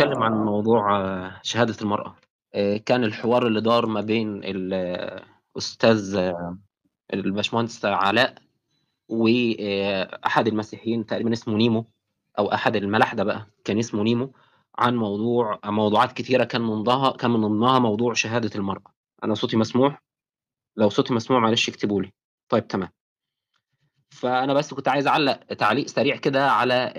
نتكلم عن موضوع آه، شهادة المرأة. آه، كان الحوار اللي دار ما بين الأستاذ آه، الباشمهندس علاء وأحد المسيحيين تقريبا اسمه نيمو أو أحد الملاحدة بقى كان اسمه نيمو عن موضوع موضوعات كتيرة كان من ضمنها كان من ضمنها موضوع شهادة المرأة. أنا صوتي مسموع لو صوتي مسموع معلش اكتبوا لي. طيب تمام. فأنا بس كنت عايز أعلق تعليق سريع كده على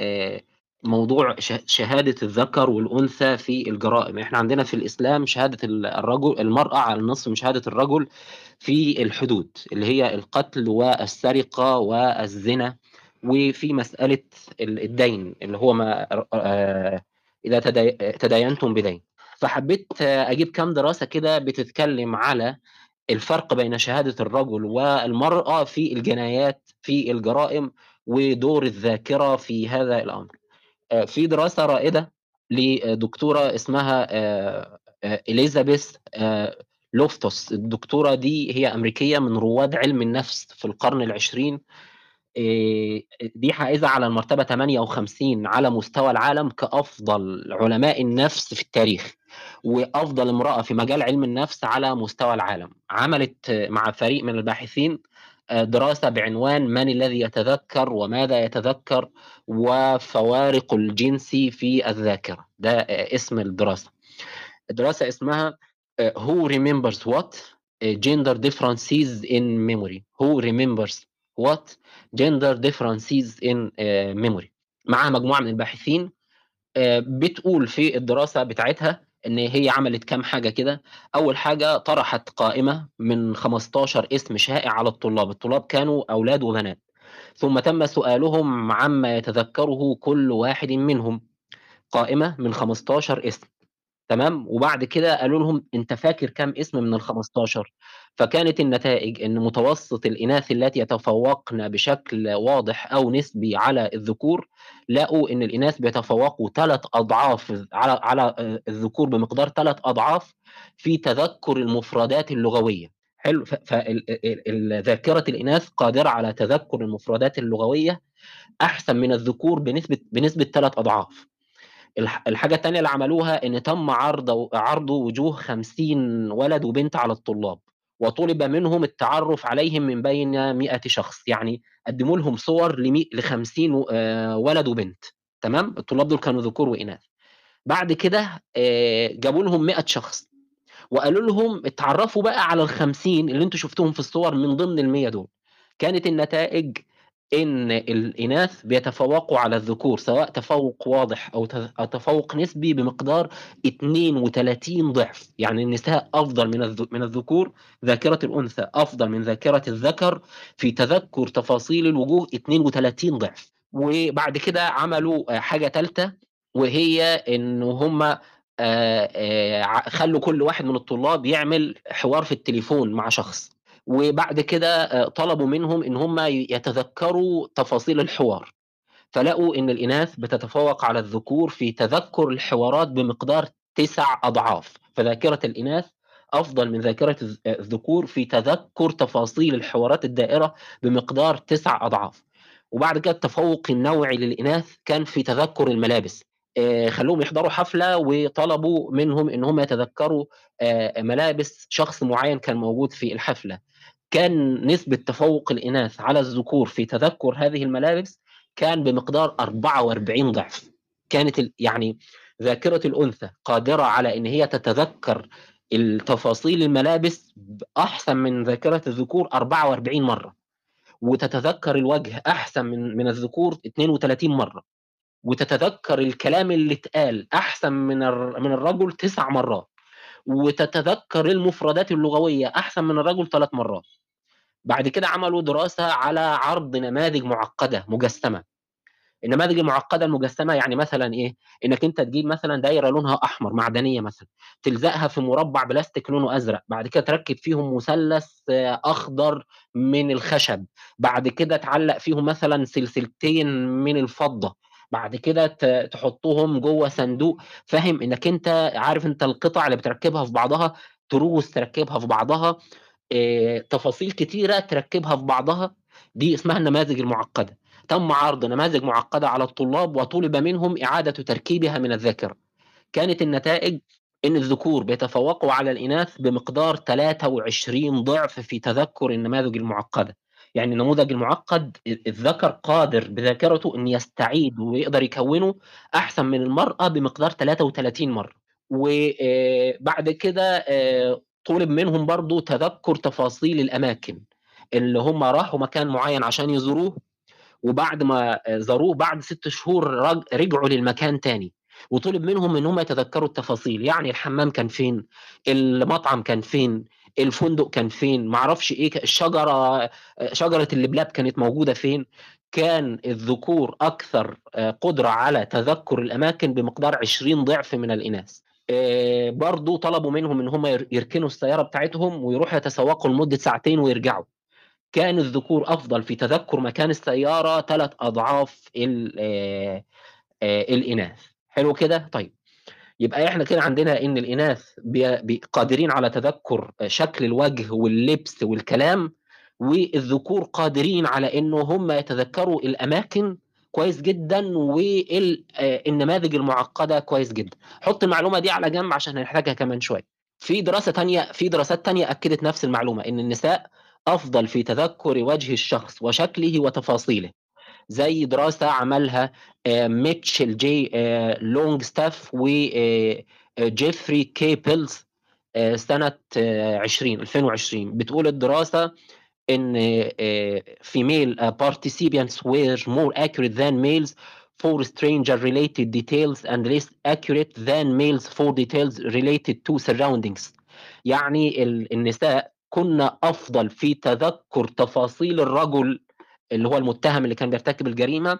موضوع شهادة الذكر والأنثى في الجرائم. إحنا عندنا في الإسلام شهادة الرجل المرأة على النصف من شهادة الرجل في الحدود اللي هي القتل والسرقة والزنا وفي مسألة الدين اللي هو ما آه، إذا تداينتم بدين. فحبيت أجيب كام دراسة كده بتتكلم على الفرق بين شهادة الرجل والمرأة في الجنايات في الجرائم ودور الذاكرة في هذا الأمر. في دراسة رائدة لدكتورة اسمها آه، آه، إليزابيث لوفتوس. الدكتورة دي هي أمريكية من رواد علم النفس في القرن العشرين. دي حائزة على المرتبة 58 على مستوى العالم كأفضل علماء النفس في التاريخ وأفضل امرأة في مجال علم النفس على مستوى العالم. عملت مع فريق من الباحثين دراسة بعنوان من الذي يتذكر وماذا يتذكر وفوارق الجنس في الذاكرة. ده اسم الدراسة. الدراسة اسمها Who remembers what? gender differences in memory. Who remembers what? gender differences in memory. معها مجموعة من الباحثين بتقول في الدراسة بتاعتها إن هي عملت كام حاجة كده. أول حاجة طرحت قائمة من 15 اسم شائع على الطلاب. الطلاب كانوا أولاد وبنات. ثم تم سؤالهم عما يتذكره كل واحد منهم. قائمة من 15 اسم. تمام؟ وبعد كده قالوا لهم أنت فاكر كم اسم من ال 15 فكانت النتائج إن متوسط الإناث التي يتفوقن بشكل واضح أو نسبي على الذكور لقوا إن الإناث بيتفوقوا ثلاث أضعاف على على الذكور بمقدار ثلاث أضعاف في تذكر المفردات اللغوية. حلو؟ فذاكره الإناث قادرة على تذكر المفردات اللغوية أحسن من الذكور بنسبة بنسبة ثلاث أضعاف. الحاجة الثانية اللي عملوها إن تم عرض عرض وجوه 50 ولد وبنت على الطلاب وطلب منهم التعرف عليهم من بين 100 شخص يعني قدموا لهم صور ل 50 آه، ولد وبنت تمام؟ الطلاب دول كانوا ذكور وإناث. بعد كده آه، جابوا لهم 100 شخص وقالوا لهم اتعرفوا بقى على ال 50 اللي أنتم شفتوهم في الصور من ضمن ال 100 دول. كانت النتائج إن الإناث بيتفوقوا على الذكور سواء تفوق واضح أو تفوق نسبي بمقدار 32 ضعف. يعني النساء أفضل من من الذكور ذاكرة الأنثى أفضل من ذاكرة الذكر. في تذكر تفاصيل الوجوه 32 ضعف. وبعد كده عملوا حاجة ثالثه وهي إن هم خلوا كل واحد من الطلاب يعمل حوار في التليفون مع شخص. وبعد كده آه، طلبوا منهم إن هم يتذكروا تفاصيل الحوار. فلقوا إن الإناث بتتفوق على الذكور في تذكر الحوارات بمقدار تسع أضعاف. فذاكرة الإناث أفضل من ذاكرة الذكور في تذكر تفاصيل الحوارات الدائرة بمقدار تسع أضعاف. وبعد كده التفوق النوعي للإناث كان في تذكر الملابس. آه، خلوهم يحضروا حفلة وطلبوا منهم إن هم يتذكروا آه، ملابس شخص معين كان موجود في الحفلة. كان نسبة تفوق الإناث على الذكور في تذكر هذه الملابس كان بمقدار 44 ضعف. كانت يعني ذاكرة الأنثى قادرة على أن هي تتذكر التفاصيل الملابس أحسن من ذاكرة الذكور 44 مرة وتتذكر الوجه أحسن من من الذكور 32 مرة. وتتذكر الكلام اللي اتقال أحسن من من الرجل تسع مرات وتتذكر المفردات اللغوية أحسن من الرجل ثلاث مرات. بعد كده عملوا دراسة على عرض نماذج معقدة مجسمة. النماذج المعقدة المجسمة يعني مثلا إيه؟ إنك أنت تجيب مثلا دايرة لونها أحمر معدنية مثلا تلزقها في مربع بلاستيك لونه أزرق بعد كده تركب فيهم مثلث آه، أخضر من الخشب بعد كده تعلق فيهم مثلا سلسلتين من الفضة. بعد كده تحطهم جوه صندوق فاهم إنك أنت عارف أنت القطع اللي بتركبها في بعضها تروس تركبها في بعضها إيه تفاصيل كتيرة تركبها في بعضها دي اسمها النماذج المعقدة. تم عرض نماذج معقدة على الطلاب وطلب منهم إعادة تركيبها من الذاكرة. كانت النتائج إن الذكور بيتفوقوا على الإناث بمقدار 23 ضعف في تذكُّر النماذج المُعقّدة، يعني النموذج المُعقّد ال الذكر قادر بذاكرته إن يستعيد ويقدر يكوّنه أحسن من المرأة بمقدار 33 مرّة، وآآ بعد كده آآ طُلب منهم برضه تذكُّر تفاصيل الأماكن، اللي هم راحوا مكان معيّن عشان يزوروه، وبعد ما زاروه بعد 6 شهور رج رجعوا للمكان تاني، وطُلب منهم إن هم يتذكّروا التفاصيل، يعني الحمّام كان فين، المطعم كان فين، الفندق كان فين، ك الشجرة آآ شجرة اللبلاب كانت موجودة فين، كان الذكور أكثر آآ قدرة على تذكُّر الأماكن بمقدار 20 ضِعف من الإناث. آآ برضه طلبوا منهم إن هم ير يركنوا السيارة بتاعتهم ويروحوا يتسوّقوا لمدة ساعتين ويرجعوا، كان الذكور أفضل في تذكُّر مكان السيارة 3 أضعاف ال آآ آآ الإناث، حلو كده؟ طيب، يبقى إحنا كده عندنا بي بي قادرين على تذكُّر شكل الوجه واللبس والكلام، والذكور قادرين على إنه هم يتذكّروا الأماكن كويس جدًا وال آآ النماذج المُعقّدة كويس جدًا. حُط المعلومة دي على جنب عشان هنحتاجها كمان شوية. في دراسة تانية في دراسات تانية أكّدت نفس المعلومة، إن النساء أفضل في تذكُّر وجه الشخص وشكله وتفاصيله، زي دراسة عملها ميتشل جي آآ لونجستاف و آآ جيفري كي بيلز آآ سنة 20 2020 بتقول الدراسة إن آآ female participants were more accurate than males for stranger related details and less accurate than males for details related to surroundings. يعني ال النساء كُنّ أفضل في تذكُّر تفاصيل الرجل اللي هو المتهم اللي كان بيرتكب الجريمة،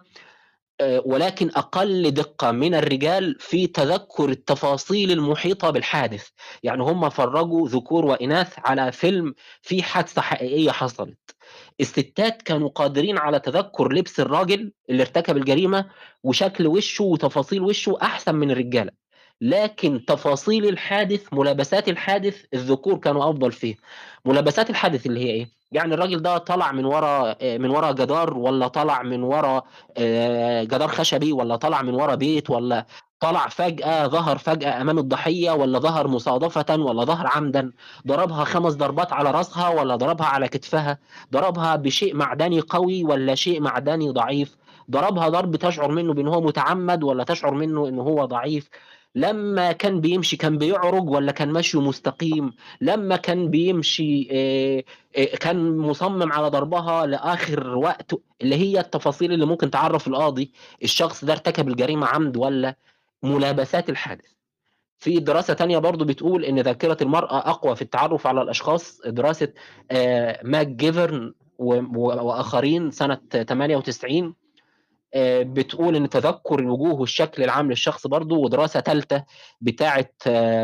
آآ ولكن أقل دقة من الرجال في تذكُّر التفاصيل المحيطة بالحادث، يعني هم فرّجوا ذكور وإناث على فيلم فيه حادثة حقيقية حصلت، الستات كانوا قادرين على تذكُّر لبس الراجل اللي ارتكب الجريمة وشكل وشه وتفاصيل وشه أحسن من الرجالة، لكن تفاصيل الحادث، ملابسات الحادث، الذكور كانوا أفضل فيها. ملابسات الحادث اللي هي إيه؟ يعني الراجل ده طلع من ورا آآ من ورا جدار والّا طلع من ورا آآ جدار خشبي والّا طلع من ورا بيت والّا طلع فجأة ظهر فجأة أمام الضحية والّا ظهر مصادفةً والّا ظهر عمدًا، ضربها 5 ضربات على راسها والّا ضربها على كتفها، ضربها بشيء معدني قوي والّا شيء معدني ضعيف، ضربها ضرب تشعر منه بإن هو متعمد والّا تشعر منه إن هو ضعيف، لمّا كان بيمشي كان بيعرج والّا كان مشيه مستقيم، لمّا كان بيمشي آآ آآ كان مصمم على ضربها لآخر وقت، اللي هي التفاصيل اللي ممكن تعرّف القاضي الشخص ده ارتكب الجريمة عمد والّا ملابسات الحادث. في دراسة تانية برضه بتقول إن ذاكرة المرأة أقوى في التعرُّف على الأشخاص، دراسة آآ ماك جيفرن وآخرين سنة 98 آآ بتقول إن تذكُّر الوجوه والشكل العام للشخص برضه، ودراسة تالتة بتاعة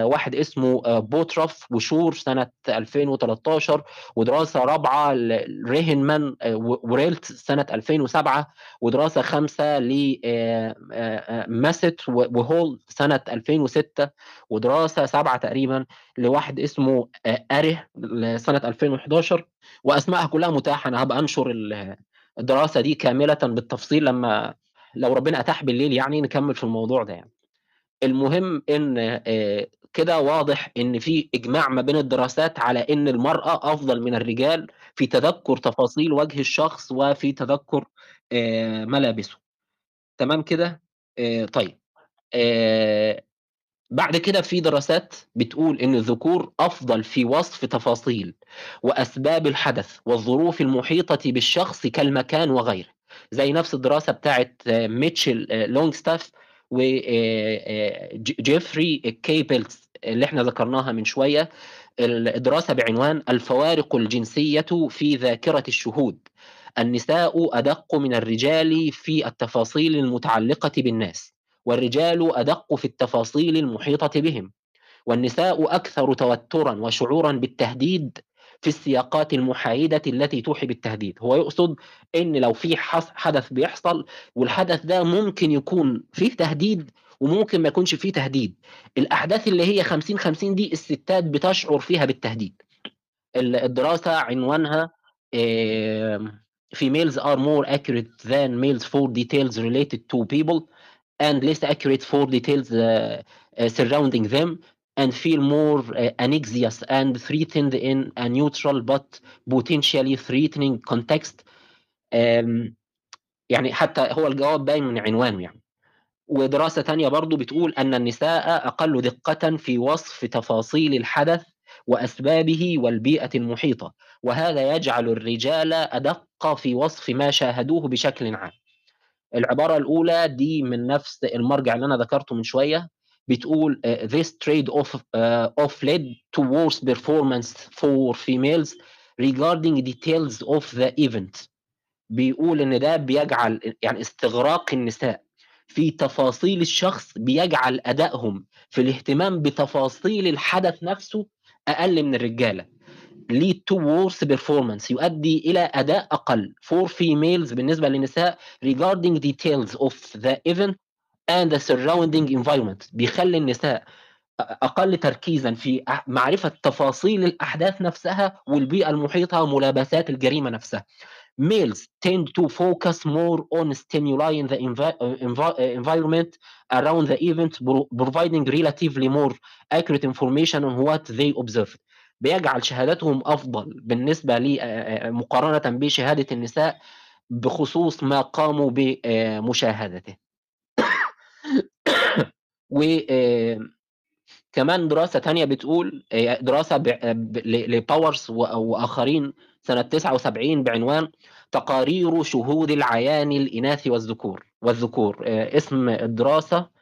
واحد اسمه آآ بوتراف وشور سنة 2013 ودراسة رابعة ل ريهنمان آآ و وريلتز سنة 2007 ودراسة خامسة ل آآ آآ ماسيت و وهول سنة 2006 ودراسة سابعة تقريبًا لواحد اسمه أريه لسنة 2011 وأسمائها كلّها متاحة، أنا هابقى أنشر ال الدراسة دي كاملةً بالتفصيل لمّا لو ربنا أتاح بالليل يعني نكمّل في الموضوع ده يعني. المهم إن آآ كده واضح إن في إجماع ما بين الدراسات على إن المرأة أفضل من الرجال في تذكُّر تفاصيل وجه الشخص وفي تذكُّر آآ ملابسه، تمام كده؟ آآ طيب، بعد كده في دراسات بتقول إن الذكور أفضل في وصف تفاصيل وأسباب الحدث والظروف المحيطة بالشخص كالمكان وغيره، زي نفس الدراسة بتاعة ميتشل آآ لونجستاف و آآ آآ ج جيفري كي بيلز اللي إحنا ذكرناها من شوية، ال الدراسة بعنوان الفوارق الجنسية في ذاكرة الشهود، النساء أدق من الرجال في التفاصيل المتعلقة بالناس، والرجال أدق في التفاصيل المحيطة بهم، والنساء أكثر توترًا وشعورًا بالتهديد في السياقات المحايدة التي توحي بالتهديد، هو يقصد إن لو في حدث بيحصل والحدث ده ممكن يكون فيه تهديد وممكن ما يكونش فيه تهديد، الأحداث اللي هي 50، 50 دي الستات بتشعر فيها بالتهديد. ال الدراسة عنوانها females are more accurate than males for details related to people. And less accurate for details uh, uh, surrounding them and feel more uh, anxious and threatened in a neutral but potentially threatening context. Um, يعني حتى هو الجواب باين من عنوانه يعني. ودراسة تانية برضو بتقول أن النساء أقل دقة في وصف تفاصيل الحدث وأسبابه والبيئة المحيطة وهذا يجعل الرجال أدق في وصف ما شاهدوه بشكل عام. العبارة الأولى دي من نفس المرجع اللي أنا ذكرته من شوية بتقول uh, this trade off uh, off led to worse performance for females regarding details of the event. بيقول إن ده بيجعل يعني استغراق النساء. في تفاصيل الشخص بيجعل أدائهم في الاهتمام بتفاصيل الحدث نفسه أقل من الرجالة. Lead to worse performance يؤدي إلى اداء أقل for females بالنسبة للنساء regarding details of the event and the surrounding environment بيخلي النساء أقل تركيزا في معرفه تفاصيل الاحداث نفسها والبيئه المحيطه وملابسات الجريمه نفسها males tend to focus more on stimuli in the envi- envi- environment around the event providing relatively more accurate information on what they observed بيجعل شهادتهم أفضل بالنسبة لي مقارنة بشهادة النساء بخصوص ما قاموا بمشاهدته. وكمان دراسة تانية بتقول دراسة لباورز وآخرين سنة 79 بعنوان تقارير شهود العيان الإناث والذكور والذكور. اسم الدراسة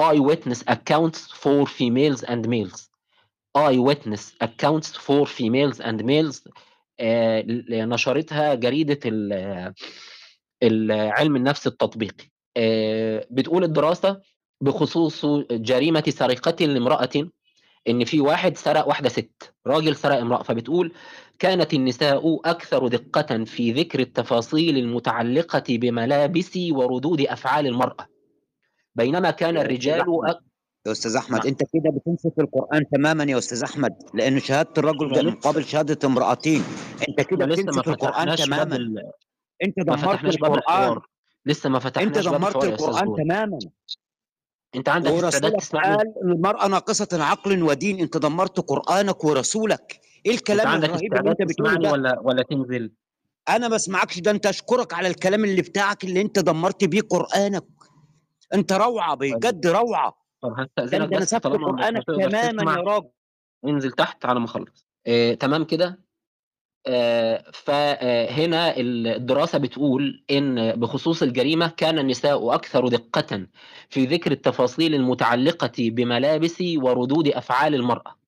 Eye Witness Accounts for Females and Males. Witness Accounts for Females and Males. نشرتها جريدة علم النفس التطبيقي. بتقول الدراسة بخصوص جريمة سرقة لامرأة إن في واحد سرق واحدة ست راجل سرق امرأة. فبتقول كانت النساء أكثر دقة في ذكر التفاصيل المتعلقة بملابس وردود أفعال المرأة. بينما كان الرجال أك... يا أستاذ أحمد أنت كده بتنسف القرآن تماما يا أستاذ أحمد لأن شهادة الرجل ده مقابل شهادة امرأتين. أنت كده بتنسف القرآن تماما. أنت دمرت القرآن. لسه ما فتحناش أنت دمرت القرآن. تماما. أنت عندك استعداد تسمعني قال المرأة ناقصة عقل ودين. أنت دمرت قرآنك ورسولك. إيه أنت الكلام عندك الرهيب اللي استعداد أنت تسمعني ولا ولا تنزل؟ أنا ما أسمعكش ده. أنت أشكرك على الكلام اللي بتاعك اللي أنت دمرت بيه قرآنك. أنت روعة بجد روعة. طب ده هستأذنك بس طالما هتقدر تماما يا راجل. انزل تحت على ما اخلص آه، تمام كده؟ آه، فهنا الدراسة بتقول إن بخصوص الجريمة كان النساء أكثر دقة في ذكر التفاصيل المتعلقة بملابس وردود أفعال المرأة.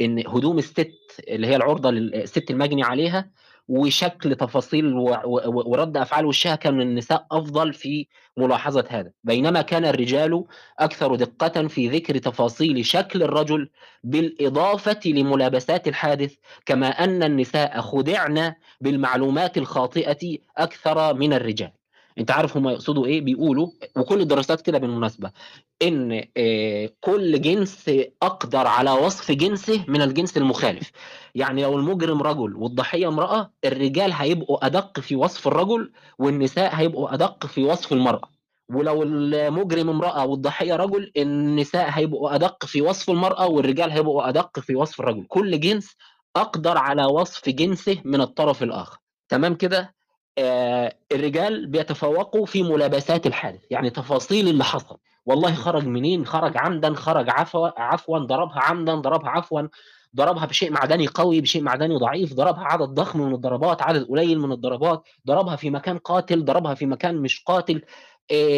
إن هدوم الست اللي هي العرضة للست المجني عليها وشكل تفاصيل ورد أفعال وشها كان النساء أفضل في ملاحظة هذا. بينما كان الرجال أكثر دقة في ذكر تفاصيل شكل الرجل بالإضافة لملابسات الحادث كما أن النساء خدعن بالمعلومات الخاطئة أكثر من الرجال. انت عارف هم يقصدوا إيه؟ بيقولوا وكل الدراسات كده بالمناسبة إن آه، كل جنس أقدر على وصف جنسه من الجنس المخالف. يعني لو المجرم رجل والضحية امرأة الرجال هيبقوا أدق في وصف الرجل والنساء هيبقوا أدق في وصف المرأة. ولو المجرم امرأة والضحية رجل النساء هيبقوا أدق في وصف المرأة والرجال هيبقوا أدق في وصف الرجل. كل جنس أقدر على وصف جنسه من الطرف الآخر. تمام كده؟ الرجال بيتفوقوا في ملابسات الحادث يعني تفاصيل اللي حصل. والله خرج منين؟ خرج عمدا خرج عفوا عفوا ضربها عمدا ضربها عفوا ضربها بشيء معدني قوي بشيء معدني ضعيف ضربها عدد ضخم من الضربات عدد قليل من الضربات ضربها في مكان قاتل ضربها في مكان مش قاتل.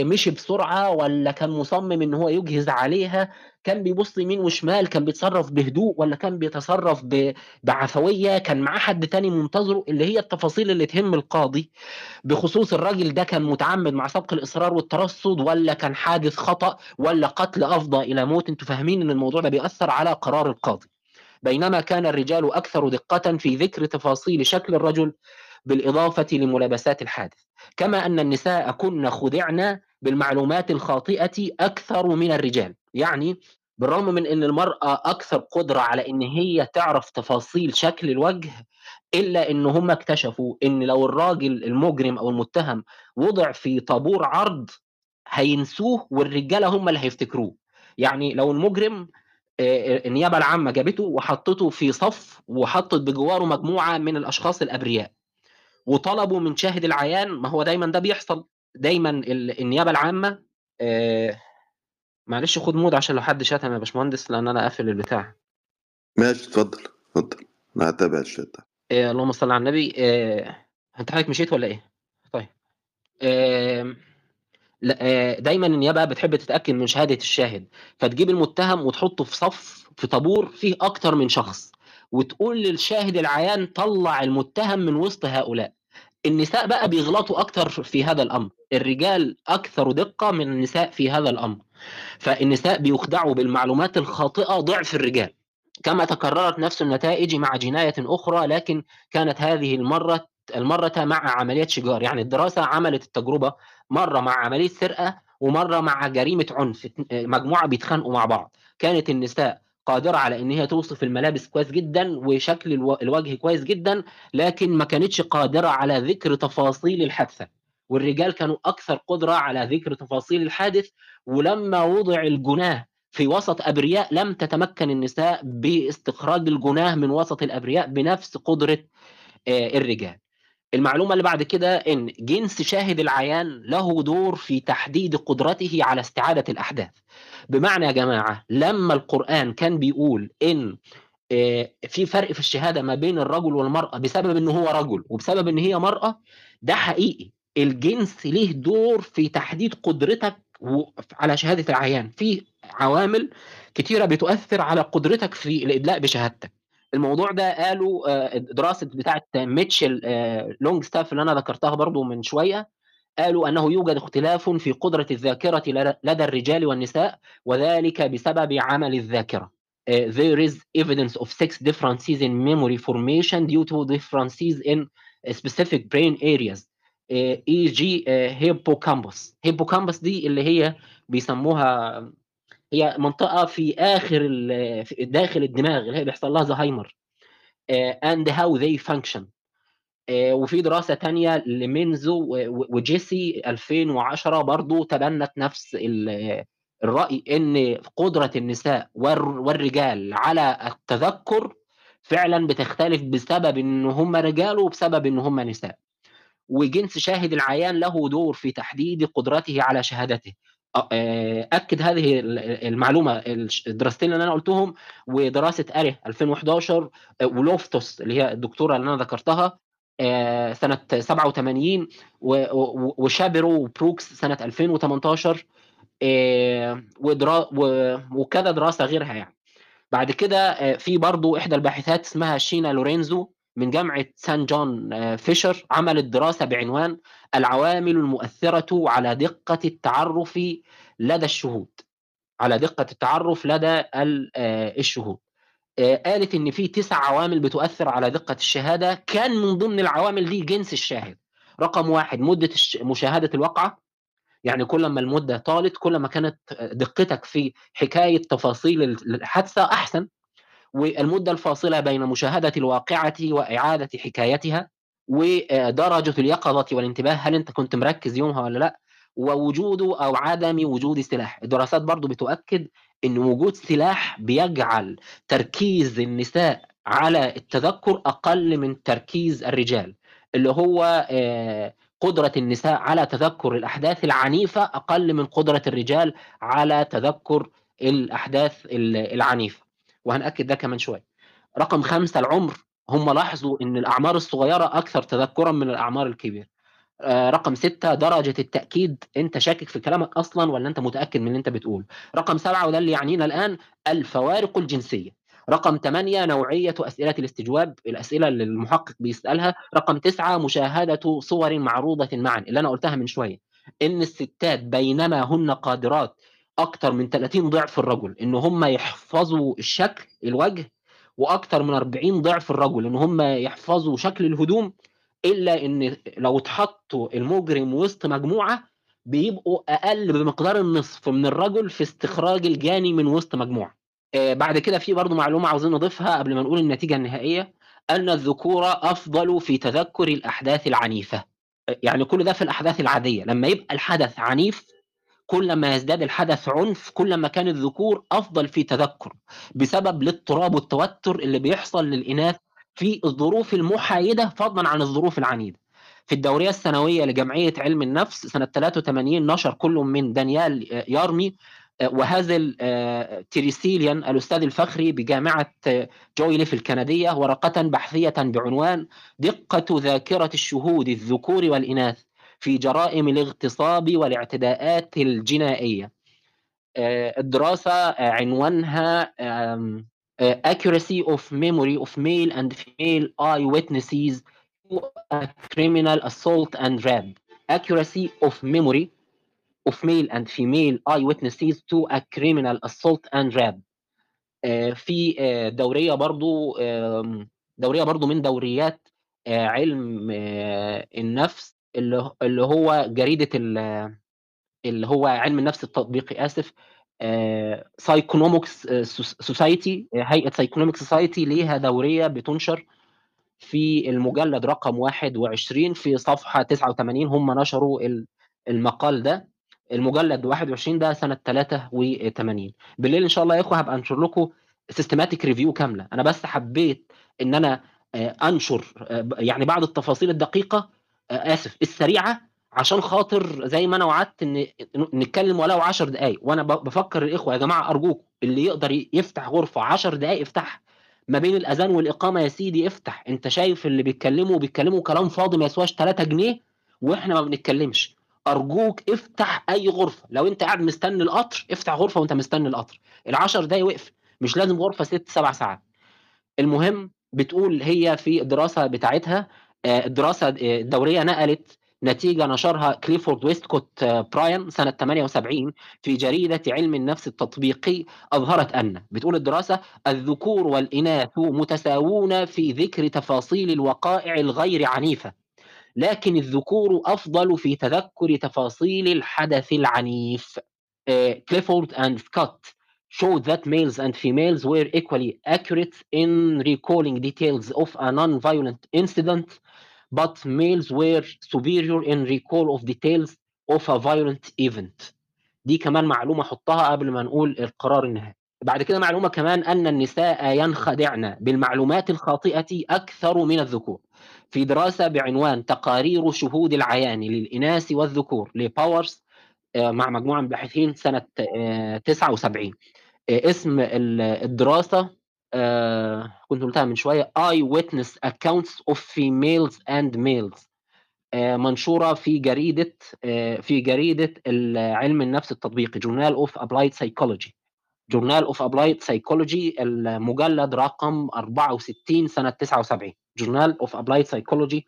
مشي بسرعة ولا كان مصمم إن هو يجهز عليها؟ كان بيبص يمين وشمال كان بيتصرف بهدوء ولا كان بيتصرف ب- بعفوية؟ كان معاه حد تاني منتظره اللي هي التفاصيل اللي تهم القاضي. بخصوص الراجل ده كان متعمد مع سبق الإصرار والترصد ولا كان حادث خطأ ولا قتل افضى إلى موت؟ أنتوا فاهمين إن الموضوع ده بيأثر على قرار القاضي. بينما كان الرجال أكثر دقة في ذكر تفاصيل شكل الرجل بالإضافة لملابسات الحادث. كما أن النساء كن خدعن بالمعلومات الخاطئة أكثر من الرجال. يعني بالرغم من إن المرأة أكثر قدرة على إن هي تعرف تفاصيل شكل الوجه، إلا إن هم اكتشفوا إن لو الراجل المجرم أو المتهم وُضع في طابور عرض، هينسوه والرجالة هم اللي هيفتكروه. يعني لو المجرم آآ النيابة العامة جابته وحطّته في صف وحطّت بجواره مجموعة من الأشخاص الأبرياء، وطلبوا من شاهد العيان ما هو دايمًا ده بيحصل، دايمًا ال النيابة العامة آآ معلش خُد مود عشان لو حد شتم يا باشمهندس، لإن أنا قافل البتاع. ماشي اتفضل، اتفضل، أنا هاتابع الchat ده. آآ اللهم صل على النبي، آآ أنت حضرتك مشيت والّا إيه؟ طيب. دايمًا النيابة بتحب تتأكد من شهادة الشاهد، فتجيب المتهم وتحطّه في صف في طابور فيه أكتر من شخص، وتقول للشاهد العيان طلّع المتهم من وسط هؤلاء. النساء بقى بيغلطوا أكتر في هذا الأمر، الرجال أكثر دقة من النساء في هذا الأمر. فالنساء بيُخدعوا بالمعلومات الخاطئة ضِعف الرجال. كما تكررت نفس النتائج مع جناية أخرى، لكن كانت هذه المرة المرة مع عملية شِجار، يعني الدراسة عملت التجربة مرّة مع عملية سرقة، ومرّة مع جريمة عنف، ات مجموعة بيتخانقوا مع بعض. كانت النساء قادرة على إن هي توصف الملابس كويس جدًا، وشكل ألو الوجه كويس جدًا، لكن ما كانتش قادرة على ذكر تفاصيل الحادثة، والرجال كانوا أكثر قدرة على ذكر تفاصيل الحادث، ولمّا وُضع الجُناة في وسط أبرياء، لم تتمكن النساء باستخراج الجُناة من وسط الأبرياء بنفس قدرة آآ الرجال. المعلومة اللي بعد كده إن جنس شاهد العيان له دور في تحديد قدرته على استعادة الأحداث. بمعنى يا جماعة لمّا القرآن كان بيقول إن آآ في فرق في الشهادة ما بين الرجل والمرأة بسبب إن هو رجل وبسبب إن هي مرأة، ده حقيقي. الجنس ليه دور في تحديد قدرتك على شهادة العيان. في عوامل كتيرة بتؤثر على قدرتك في الإدلاء بشهادتك. الموضوع ده قالوا آآ دراسة بتاعة ميتشل آآ لونجستاف اللي أنا ذكرتها برضه من شوية، قالوا أنه يوجد اختلاف في قدرة الذاكرة لد لدى الرجال والنساء، وذلك بسبب عمل الذاكرة. آآ there is evidence of sex differences in memory formation due to differences in specific brain areas e.g. hippocampus. hippocampus دي اللي هي بيسموها هي منطقة في في داخل الدماغ اللي هي بيحصل لها زهايمر. how they function. آآ وفي دراسة تانية لمينزو وجيسي 2010 برضه تبنت نفس ال الرأي إن قدرة النساء والر والرجال على التذكُّر فعلًا بتختلف بسبب إن هم رجال وبسبب إن هم نساء. وجنس شاهد العيان له دور في تحديد قدرته على شهادته. أ آآ أكد هذه ال المعلومة الش الدراستين اللي أنا قُلتهم، ودراسة أري 2011 ولوفتوس اللي هي الدكتورة اللي أنا ذكرتها آآ سنة 87 و و وشابيرو وبروكس سنة 2018 آآ ودرا و وكذا دراسة غيرها يعني. بعد كده في برضه إحدى الباحثات اسمها شينا لورينزو من جامعة سان جون فيشر عملت دراسة بعنوان العوامل المؤثرة على دقة التعرُّف لدى الشهود. على دقة التعرُّف لدى آآ الشهود. آآ قالت إن في 9 عوامل بتؤثر على دقة الشهادة، كان من ضمن العوامل دي جنس الشاهد. رقم 1 مدة مشاهدة الواقعة، يعني كل أمّا المدة طالت كل ما كانت دقتك في حكاية تفاصيل ال الحادثة أحسن. والمدة الفاصلة بين مشاهدة الواقعة وإعادة حكايتها، ودرجة اليقظة والانتباه، هل أنت كنت مركّز يومها والّا لأ، ووجود أو عدم وجود سلاح. الدراسات برضه بتؤكد إن وجود سلاح بيجعل تركيز النساء على التذكُّر أقل من تركيز الرجال، اللي هو آآ قدرة النساء على تذكُّر الأحداث العنيفة أقل من قدرة الرجال على تذكُّر الأحداث ال العنيفة، وهنأكد ده كمان شوية. رقم 5 العُمر، هم لاحظوا إن الأعمار الصغيرة أكثر تذكُّرًا من الأعمار الكبيرة. آآ رقم 6 درجة التأكيد، أنت شاكك في كلامك أصلًا والّا أنت متأكد من اللي أنت بتقوله. رقم 7 وده اللي يعنينا الآن، الفوارق الجنسية. رقم 8 نوعية أسئلة الاستجواب، الأسئلة اللي المحقق بيسألها. رقم 9 مشاهدة صور معروضة معًا، اللي أنا قُلتها من شوية، إن الستات بينما هن قادرات أكتر من 30 ضِعف الرجل إن هم يحفظوا الشكل، الوجه، وأكتر من 40 ضِعف الرجل إن هم يحفظوا شكل الهدوم، إلا إن لو اتحطّوا المجرم وسط مجموعة، بيبقوا أقل بمقدار النصف من الرجل في استخراج الجاني من وسط مجموعة. آه، بعد كده في برضه معلومة عاوزين نضيفها قبل ما نقول النتيجة النهائية أن الذكور أفضل في تذكر الأحداث العنيفة آه، يعني كل ده في الأحداث العادية لما يبقى الحدث عنيف كل ما يزداد الحدث عنف كل ما كان الذكور أفضل في تذكر بسبب الاضطراب والتوتر اللي بيحصل للإناث في الظروف المحايدة فضلا عن الظروف العنيدة. في الدورية السنوية لجمعية علم النفس سنة 83 نشر كل من دانيال آه، يارمي وهازل تريسيليان الأستاذ الفخري بجامعة جويلي الكندية ورقة بحثية بعنوان دقة ذاكرة الشهود الذكور والإناث. في جرائم الاغتصاب والاعتداءات الجنائية الدراسة عنوانها Accuracy of Memory of Male and Female Eyewitnesses to a Criminal Assault and Rape Accuracy of Memory of male and female eyewitnesses to a criminal assault and rape في دوريه برضو دوريه برضو من دوريات علم النفس اللي اللي هو جريدة اللي هو علم النفس التطبيقي آسف Psychonomics Society هيئة Psychonomics Society ليها دورية بتنشر في المجلد رقم 21 في صفحة 89 هم نشروا المقال ده. المجلد 21 ده سنة 83 بالليل إن شاء الله يا إخوة هبقى أنشر لكم systematic review كاملة. أنا بس حبيت إن أنا أنشر يعني بعض التفاصيل الدقيقة آسف السريعة عشان خاطر زي ما أنا وعدت إن نتكلم ولو 10 دقائق وأنا بفكر الإخوة يا جماعة أرجوكم اللي يقدر يفتح غرفة 10 دقائق افتحها ما بين الأذان والإقامة يا سيدي افتح أنت شايف اللي بيتكلموا بيتكلموا كلام فاضي ما يسواش 3 جنيه وإحنا ما بنتكلمش. أرجوك افتح أي غرفة. لو أنت قاعد مستني القطر افتح غرفة وأنت مستني القطر. العشر دقايق وقف مش لازم غرفة ست سبع ساعات. المهم بتقول هي في الدراسة بتاعتها الدراسة الدورية نقلت نتيجة نشرها كليفورد ويستكوت براين سنة 78 في جريدة علم النفس التطبيقي أظهرت أن بتقول الدراسة الذكور والإناث متساوون في ذكر تفاصيل الوقائع الغير عنيفة لكن الذكور أفضل في تذكر تفاصيل الحدث العنيف. كليفورد and Scott showed that males and females were equally accurate in recalling details of a non-violent incident, but males were superior in recall of details of a violent event. دي كمان معلومة حطها قبل ما نقول القرار النهائي. بعد كده معلومة كمان أن النساء ينخدعن بالمعلومات الخاطئة أكثر من الذكور. في دراسة بعنوان تقارير شهود العيان للإناث والذكور لباورز مع مجموعة من الباحثين سنة 79 اسم الدراسة كنت قلتها من شوية. Eye Witness Accounts of Females and Males. منشورة في جريدة في جريدة علم النفس التطبيقي Journal of Applied Psychology. Journal of Applied Psychology المجلد رقم 64 سنة 79 Journal of Applied Psychology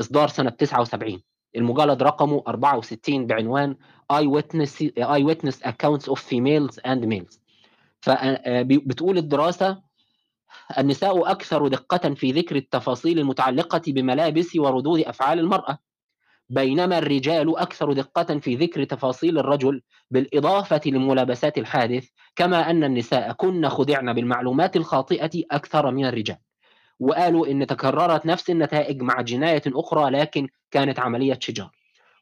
إصدار سنة 79 المجلد رقمه 64 بعنوان Eye Witness Eye Witness Accounts of Females and Males فبتقول الدراسة النساء أكثر دقة في ذكر التفاصيل المتعلقة بملابس وردود أفعال المرأة بينما الرجال أكثر دقة في ذكر تفاصيل الرجل بالإضافة لملابسات الحادث كما أن النساء كن خدعن بالمعلومات الخاطئة أكثر من الرجال. وقالوا إن تكررت نفس النتائج مع جناية أخرى لكن كانت عملية شجار.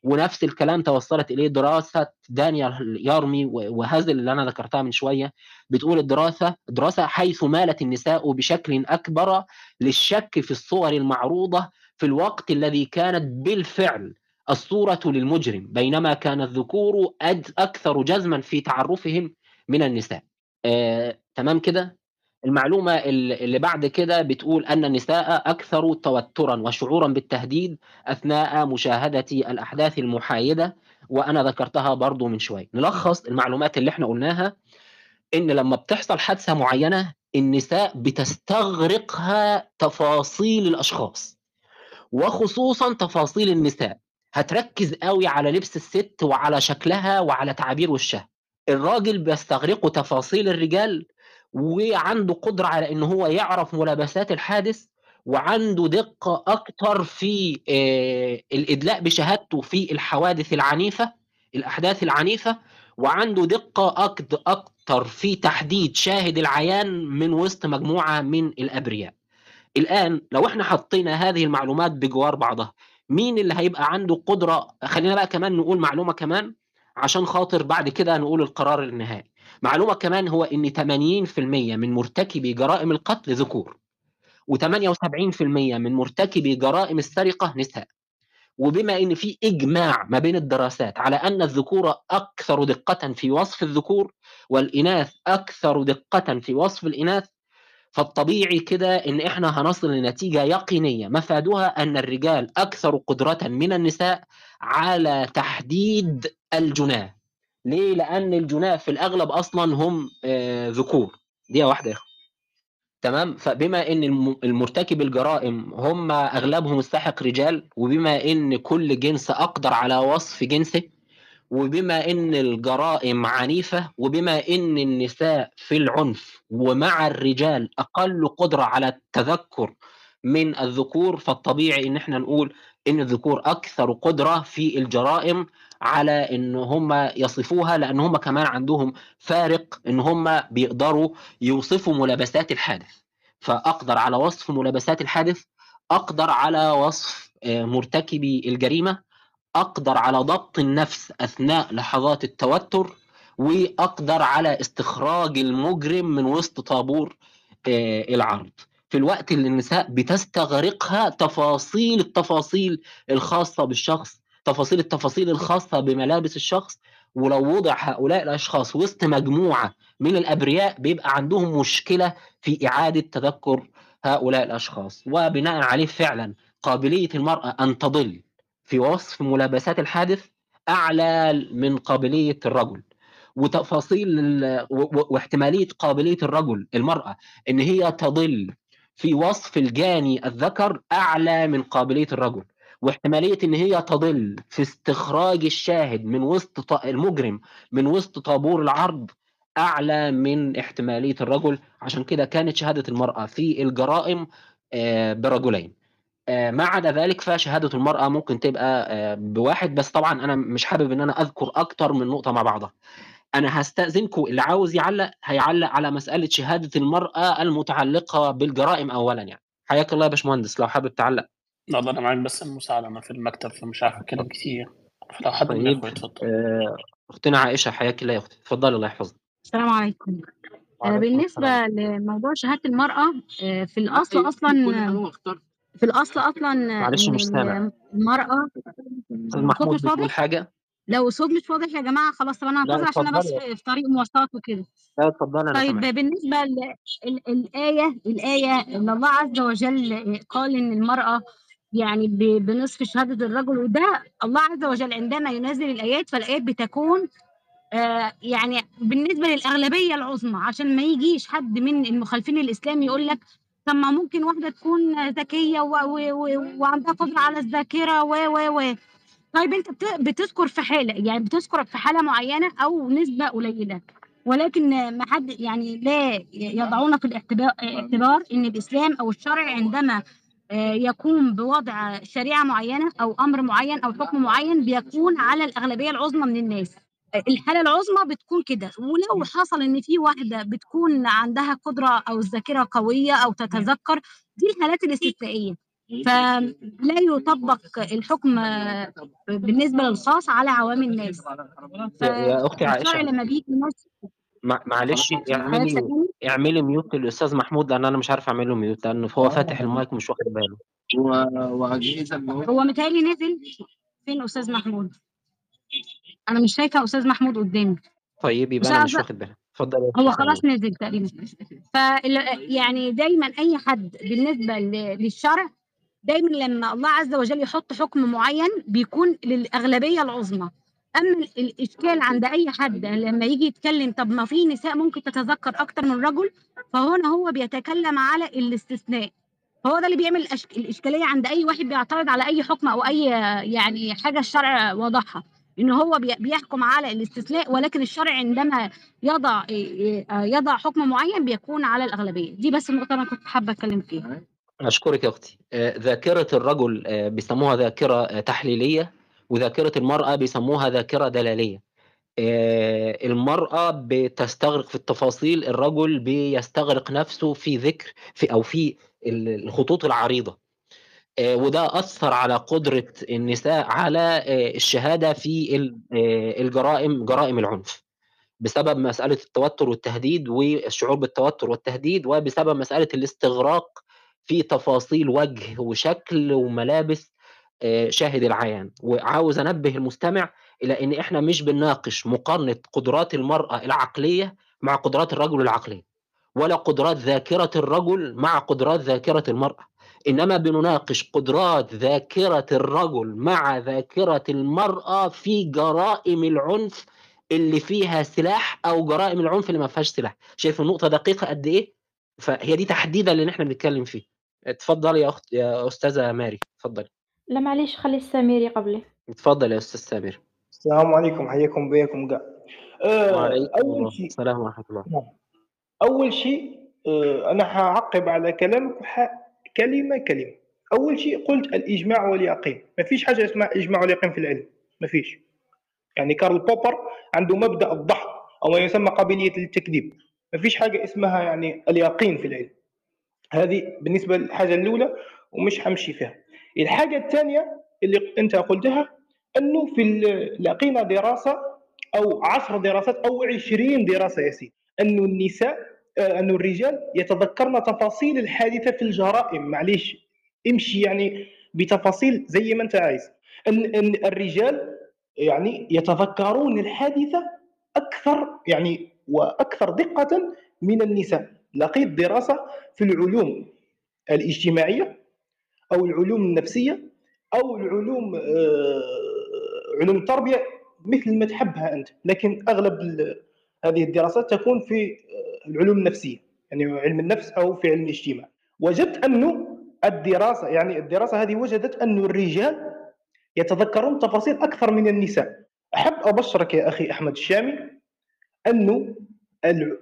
ونفس الكلام توصلت إليه دراسة دانيال يارمي وهذا اللي أنا ذكرتها من شوية. بتقول الدراسة دراسة حيث مالت النساء بشكل أكبر للشك في الصور المعروضة في الوقت الذي كانت بالفعل الصورة للمجرم بينما كان الذكور أكثر جزما في تعرفهم من النساء. آه، تمام كده؟ المعلومة اللي بعد كده بتقول أن النساء أكثر توترا وشعورا بالتهديد أثناء مشاهدة الأحداث المحايدة وأنا ذكرتها برضو من شوي نلخص المعلومات اللي إحنا قلناها إن لما بتحصل حادثة معينة النساء بتستغرقها تفاصيل الأشخاص وخصوصا تفاصيل النساء. هتركز قوي على لبس الست وعلى شكلها وعلى تعابير وشها. الراجل بيستغرقه تفاصيل الرجال وعنده قدرة على إن هو يعرف ملابسات الحادث وعنده دقة أكتر في الإدلاء بشهادته في الحوادث العنيفة الأحداث العنيفة وعنده دقة أكتر في تحديد شاهد العيان من وسط مجموعة من الأبرياء. الآن لو إحنا حطينا هذه المعلومات بجوار بعضها مين اللي هيبقى عنده قدرة؟ خلينا بقى كمان نقول معلومة كمان عشان خاطر بعد كده نقول القرار النهائي. معلومة كمان هو إن 80% من مرتكبي جرائم القتل ذكور و78% من مرتكبي جرائم السرقة نساء. وبما إن في إجماع ما بين الدراسات على أن الذكور أكثر دقة في وصف الذكور والإناث أكثر دقة في وصف الإناث فالطبيعي كده إن إحنا هنصل لنتيجة يقينية مفادها أن الرجال أكثر قدرة من النساء على تحديد الجناه ليه؟ لأن الجناه في الأغلب أصلا هم آه ذكور. دي واحدة يا تمام؟ فبما إن المرتكب الجرائم هم أغلبهم الساحق رجال وبما إن كل جنس أقدر على وصف جنسه وبما إن الجرائم عنيفة وبما إن النساء في العنف ومع الرجال أقل قدرة على التذكر من الذكور فالطبيعي إن إحنا نقول إن الذكور أكثر قدرة في الجرائم على إن هم يصفوها لأن هم كمان عندهم فارق إن هم بيقدروا يوصفوا ملابسات الحادث. فأقدر على وصف ملابسات الحادث أقدر على وصف مرتكبي الجريمة أقدر على ضبط النفس أثناء لحظات التوتر وأقدر على استخراج المجرم من وسط طابور العرض. في الوقت اللي النساء بتستغرقها تفاصيل التفاصيل الخاصة بالشخص تفاصيل التفاصيل الخاصة بملابس الشخص ولو وضع هؤلاء الأشخاص وسط مجموعة من الأبرياء بيبقى عندهم مشكلة في إعادة تذكر هؤلاء الأشخاص. وبناء عليه فعلا قابلية المرأة أن تضل في وصف ملابسات الحادث أعلى من قابلية الرجل. وتفاصيل واحتمالية قابلية الرجل المرأة إن هي تضل في وصف الجاني الذكر أعلى من قابلية الرجل. واحتمالية إن هي تضل في استخراج الشاهد من وسط المجرم من وسط طابور العرض أعلى من احتمالية الرجل. عشان كده كانت شهادة المرأة في الجرائم برجلين. ما عدا ذلك فشهادة المرأة ممكن تبقى بواحد. بس طبعا أنا مش حابب إن أنا أذكر أكتر من نقطة مع بعضها. أنا هستأذنكم. اللي عاوز يعلق هيعلق على مسألة شهادة المرأة المتعلقة بالجرائم اولا يعني. حياك الله يا باشمهندس لو حابب تعلق. لا ده أنا معاك بس المساعده أنا في المكتب فمش عارف أتكلم كتير. فلو حد من طيب الاخوه يتفضل. آه، أختنا عائشة حياك الله يا أختي. اتفضلي الله يحفظك. السلام عليكم. آه، السلام. لموضوع شهادة المرأة آه، في الأصل أصلا في الأصل أصلا معلش مش سامع. المرأة أستاذ الصوت محمود مش بتقول حاجة؟ لو الصوت مش واضح يا جماعة خلاص طب أنا هنتظر عشان أنا بس. في طريق مواصلات وكده. لا اتفضلي طيب سامعك. بالنسبة للآية الآية إن الله عز وجل قال إن المرأة يعني بنصف شهادة الرجل وده الله عز وجل عندما ينزل الآيات فالآيات بتكون آه، يعني بالنسبة للأغلبية العظمى عشان ما يجيش حد من المخالفين الإسلام يقول لك طب ما ممكن واحدة تكون ذكية وعندها قدرة على الذاكرة و و و. طيب أنت بت- بتذكر في حالة يعني بتذكر في حالة معينة أو نسبة قليلة ولكن ما حد يعني لا يضعون في الاعتبار اعتبار إن الإسلام أو الشرع عندما يقوم بوضع شريعة معينة أو أمر معين أو حكم معين بيكون على الأغلبية العظمى من الناس. الحالة العظمى بتكون كده. ولو حصل إن في واحدة بتكون عندها قدرة أو الذاكره قوية أو تتذكر دي الحالات الاستثنائية. فلا يطبق الحكم آه، بالنسبة للخاص على عوام الناس. يا- أختي عائشة. لما بيجي معلش اعملي؟ اعملي ميوت للأستاذ محمود لأن أنا مش عارف اعمل له ميوت لأنه هو فاتح المايك مش واخد باله. واجهزه هو هو متهيألي نزل. فين أستاذ محمود؟ أنا مش شايفة أستاذ محمود قدامي. طيب يبقى أنا مش واخد بالي اتفضل يا هو خلاص. نزل تقريبا. ف يعني دايما أي حد بالنسبة ل- للشرع دايما لما الله عز وجل يحط حكم معين بيكون للأغلبية العظمى. أما ال- الإشكال عند أي حد لما يجي يتكلم طب ما في نساء ممكن تتذكر أكتر من رجل؟ فهنا هو بيتكلم على الاستثناء. فهو ده اللي بيعمل الإشكالية عند أي واحد بيعترض على أي حكم أو أي يعني حاجة الشرع وضعها إن هو بي- بيحكم على الاستثناء ولكن الشرع عندما يضع يضع حكم معين بيكون على الأغلبية. دي بس النقطة أنا كنت حابة أتكلم فيها. أشكرك يا أختي. آه، ذاكرة الرجل آه، بيسموها ذاكرة آه، تحليلية؟ وذاكرة المرأة بيسموها ذاكرة دلالية. آه، المرأة بتستغرق في التفاصيل الرجل بيستغرق نفسه في ذكر في أو في الخطوط العريضة. آه، وده أثر على قدرة النساء على آه، الشهادة في الجرائم جرائم العنف. بسبب مسألة التوتر والتهديد والشعور بالتوتر والتهديد وبسبب مسألة الاستغراق في تفاصيل وجه وشكل وملابس شاهد العيان وعاوز أنبه المستمع إلى إن إحنا مش بنناقش مقارنة قدرات المرأة العقلية مع قدرات الرجل العقليه ولا قدرات ذاكرة الرجل مع قدرات ذاكرة المرأة إنما بنناقش قدرات ذاكرة الرجل مع ذاكرة المرأة في جرائم العنف اللي فيها سلاح أو جرائم العنف اللي ما فيهاش سلاح. شايف النقطة دقيقة قد إيه؟ فهي دي تحديدا اللي إحنا بنتكلم فيه. اتفضل يا أخت يا أستاذة ماري اتفضلي لا معليش خلي السامري قبلي اتفضل يا أستاذ سامر السلام عليكم حياكم بيكم كاع أه وعليكم السلام ورحمة الله. نعم. أول شيء أه أنا حعقب على كلامك كلمة كلمة. أول شيء قلت الإجماع واليقين. ما فيش حاجة اسمها إجماع واليقين في العلم. ما فيش. يعني كارل بوبر عنده مبدأ الضحك أو ما يسمى قابلية التكذيب ما فيش حاجة اسمها يعني اليقين في العلم. هذه بالنسبة للحاجة الأولى ومش حمشي فيها. الحاجة الثانية اللي انت قلتها أنه في لقينا دراسة أو 10 دراسات أو 20 دراسة يا سيدي انه النساء آه، انه الرجال يتذكرن تفاصيل الحادثة في الجرائم. معليش امشي يعني بتفاصيل زي ما أنت عايز. ان, إن الرجال يعني يتذكرون الحادثة أكثر يعني وأكثر دقة من النساء. لقيت دراسة في العلوم الاجتماعية أو العلوم النفسية أو العلوم آه، علوم التربية مثل ما تحبها أنت. لكن أغلب هذه الدراسات تكون في آه، العلوم النفسية يعني علم النفس أو في علم الاجتماع. وجدت انه الدراسة يعني الدراسة هذه وجدت أن الرجال يتذكرون تفاصيل أكثر من النساء. أحب أبشرك يا أخي أحمد الشامي انه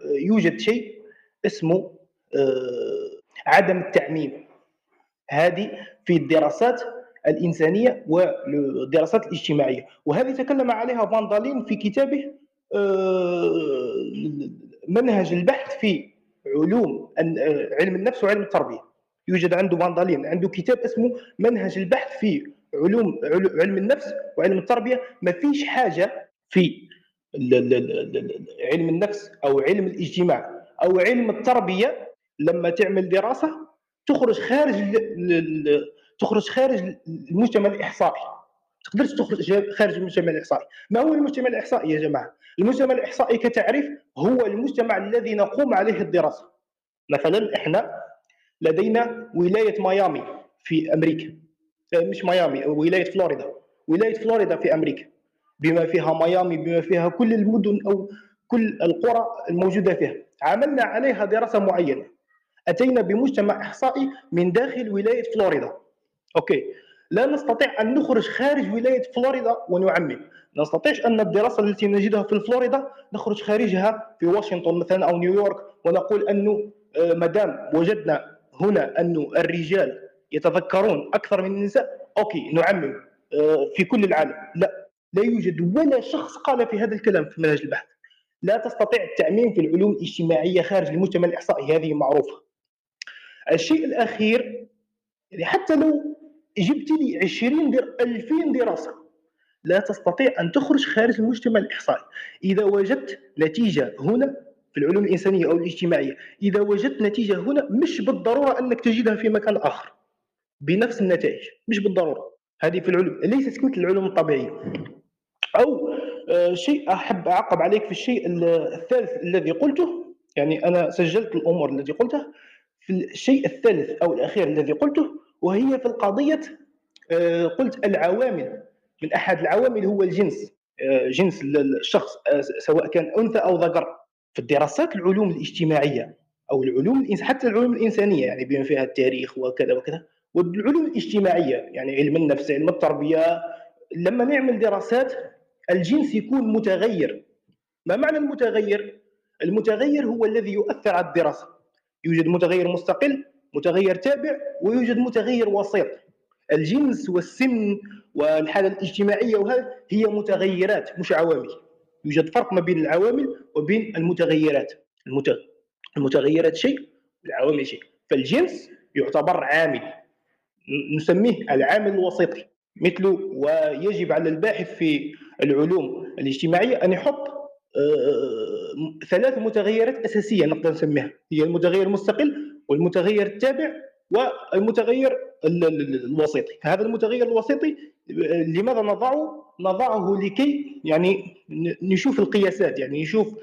يوجد شيء اسمه آه، عدم التعميم هذه في الدراسات الإنسانية والدراسات الاجتماعية. وهذه تكلم عليها فاندالين في كتابه آه، منهج البحث في علوم علم النفس وعلم التربية. يوجد عنده فاندالين عنده كتاب اسمه منهج البحث في علوم علم النفس وعلم التربية. ما فيش حاجة في علم النفس أو علم الاجتماع أو علم التربية لما تعمل دراسة تخرج خارج تخرج خارج المجتمع الإحصائي. تقدرش تخرج خارج المجتمع الإحصائي. ما هو المجتمع الإحصائي يا جماعة؟ المجتمع الإحصائي كتعريف هو المجتمع الذي نقوم عليه الدراسة. مثلا إحنا لدينا ولاية ميامي في أمريكا. آه، مش ميامي ولاية فلوريدا. ولاية فلوريدا في أمريكا. بما فيها ميامي بما فيها كل المدن أو كل القرى الموجودة فيها. عملنا عليها دراسة معينة. أتينا بمجتمع إحصائي من داخل ولاية فلوريدا. Okay. لا نستطيع أن نخرج خارج ولاية فلوريدا ونعمم. لا نستطيع أن الدراسة التي نجدها في فلوريدا نخرج خارجها في واشنطن مثلا أو نيويورك ونقول أنه آه، ما دام وجدنا هنا انه الرجال يتذكرون أكثر من النساء. okay نعمم آه، في كل العالم. لا لا يوجد ولا شخص قال في هذا الكلام في منهج البحث. لا تستطيع التعميم في العلوم الاجتماعية خارج المجتمع الإحصائي. هذه معروفة. الشيء الأخير يعني حتى لو جبت لي 20 در 2000 دراسة لا تستطيع أن تخرج خارج المجتمع الإحصائي. إذا وجدت نتيجة هنا في العلوم الإنسانية أو الاجتماعية إذا وجدت نتيجة هنا مش بالضرورة أنك تجدها في مكان آخر. بنفس النتائج مش بالضرورة. هذه في العلوم ليست مثل العلوم الطبيعية. أو آه، شيء أحب أعقب عليك في الشيء الثالث الذي قلته يعني أنا سجلت الأمور التي قلتها. في الشيء الثالث أو الأخير الذي قلته وهي في القضية آه، قلت العوامل. من أحد العوامل هو الجنس آه، جنس الشخص آه، سواء كان أنثى أو ذكر. في الدراسات العلوم الاجتماعية أو العلوم حتى العلوم الإنسانية يعني بما فيها التاريخ وكذا وكذا والعلوم الاجتماعية يعني علم النفس علم التربية لما نعمل دراسات الجنس يكون متغير. ما معنى المتغير؟ المتغير هو الذي يؤثر على الدراسة. يوجد متغير مستقل متغير تابع ويوجد متغير وسيط. الجنس والسن والحالة الاجتماعية وهذا هي متغيرات مش عوامل. يوجد فرق ما بين العوامل وبين المتغيرات. المتغيرات شيء والعوامل شيء. فالجنس يعتبر عامل. نسميه العامل الوسيطي. مثل ويجب على الباحث في العلوم الاجتماعية أن يحط ثلاث متغيرات أساسية نقدر نسميها. هي المتغير المستقل والمتغير التابع والمتغير الوسيطي. هذا المتغير الوسيطي لماذا نضعه؟ نضعه لكي يعني نشوف القياسات يعني نشوف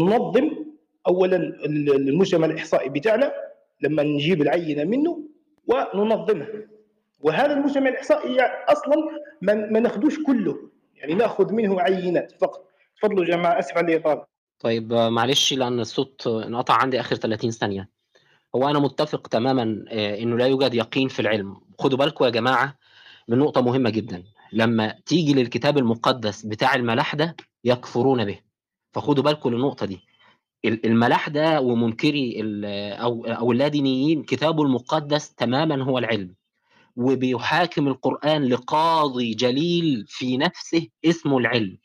ننظم اولا المجتمع الإحصائي بتاعنا لما نجيب العينة منه وننظمها وهذا المجتمع الإحصائي يعني أصلا ما ناخذوش كله يعني ناخذ منه عينات فقط. تفضلوا جماعة أسف على الإطالة. طيب معلش لأن الصوت انقطع عندي آخر 30 ثانية. هو أنا متفق تماما آه، إنه لا يوجد يقين في العلم. خدوا بالكم يا جماعة من نقطة مهمة جدا. لما تيجي للكتاب المقدس بتاع الملاحده يكفرون به. فخدوا بالكم للنقطة دي. الملاحده ومنكري أو أو اللادينيين كتابه المقدس تماما هو العلم. وبيحاكم القرآن لقاضي جليل في نفسه اسمه العلم.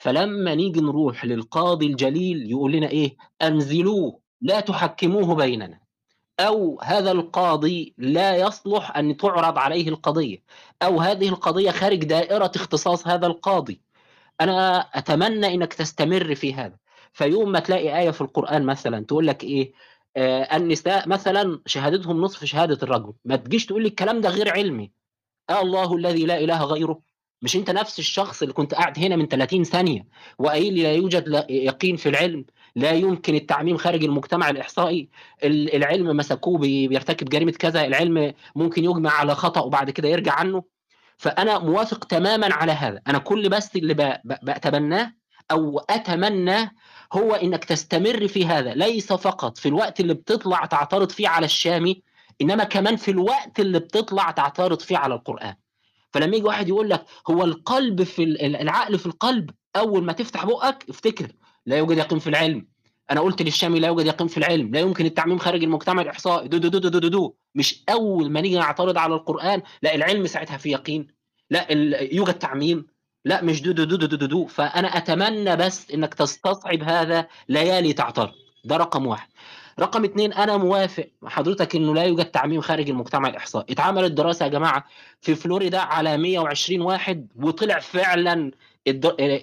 فلما نيجي نروح للقاضي الجليل يقول لنا إيه؟ أنزلوه لا تحكموه بيننا. أو هذا القاضي لا يصلح أن تعرض عليه القضية. أو هذه القضية خارج دائرة اختصاص هذا القاضي. أنا أتمنى إنك تستمر في هذا. فيوم ما تلاقي آية في القرآن مثلا تقول لك إيه؟ آه النساء مثلا شهادتهم نصف شهادة الرجل. ما تجيش تقول لي الكلام ده غير علمي. آه الله الذي لا إله غيره. مش انت نفس الشخص اللي كنت قاعد هنا من 30 ثانية. وقايل لي لا يوجد يقين في العلم لا يمكن التعميم خارج المجتمع الإحصائي. العلم مسكوه بيرتكب جريمة كذا العلم ممكن يجمع على خطأ وبعد كده يرجع عنه. فأنا موافق تماما على هذا. أنا كل بس اللي بتبناه أو اتمنى هو إنك تستمر في هذا. ليس فقط في الوقت اللي بتطلع تعترض فيه على الشامي إنما كمان في الوقت اللي بتطلع تعترض فيه على القرآن. فلما يجي واحد يقول لك هو القلب في العقل في القلب اول ما تفتح بقك افتكر لا يوجد يقين في العلم أنا قلت للشامي لا يوجد يقين في العلم لا يمكن التعميم خارج المجتمع الاحصائي دو دو دو دو دو, دو. مش اول ما نيجي نعترض على القران لا العلم ساعتها في يقين لا يوجد تعميم لا مش دو دو دو دو دو, دو. فانا اتمنى بس انك تستصعب هذا ليالي تعترض ده رقم واحد رقم اثنين أنا موافق حضرتك إنه لا يوجد تعميم خارج المجتمع الإحصائي. اتعملت دراسه يا جماعة في فلوريدا على 120 واحد وطلع فعلا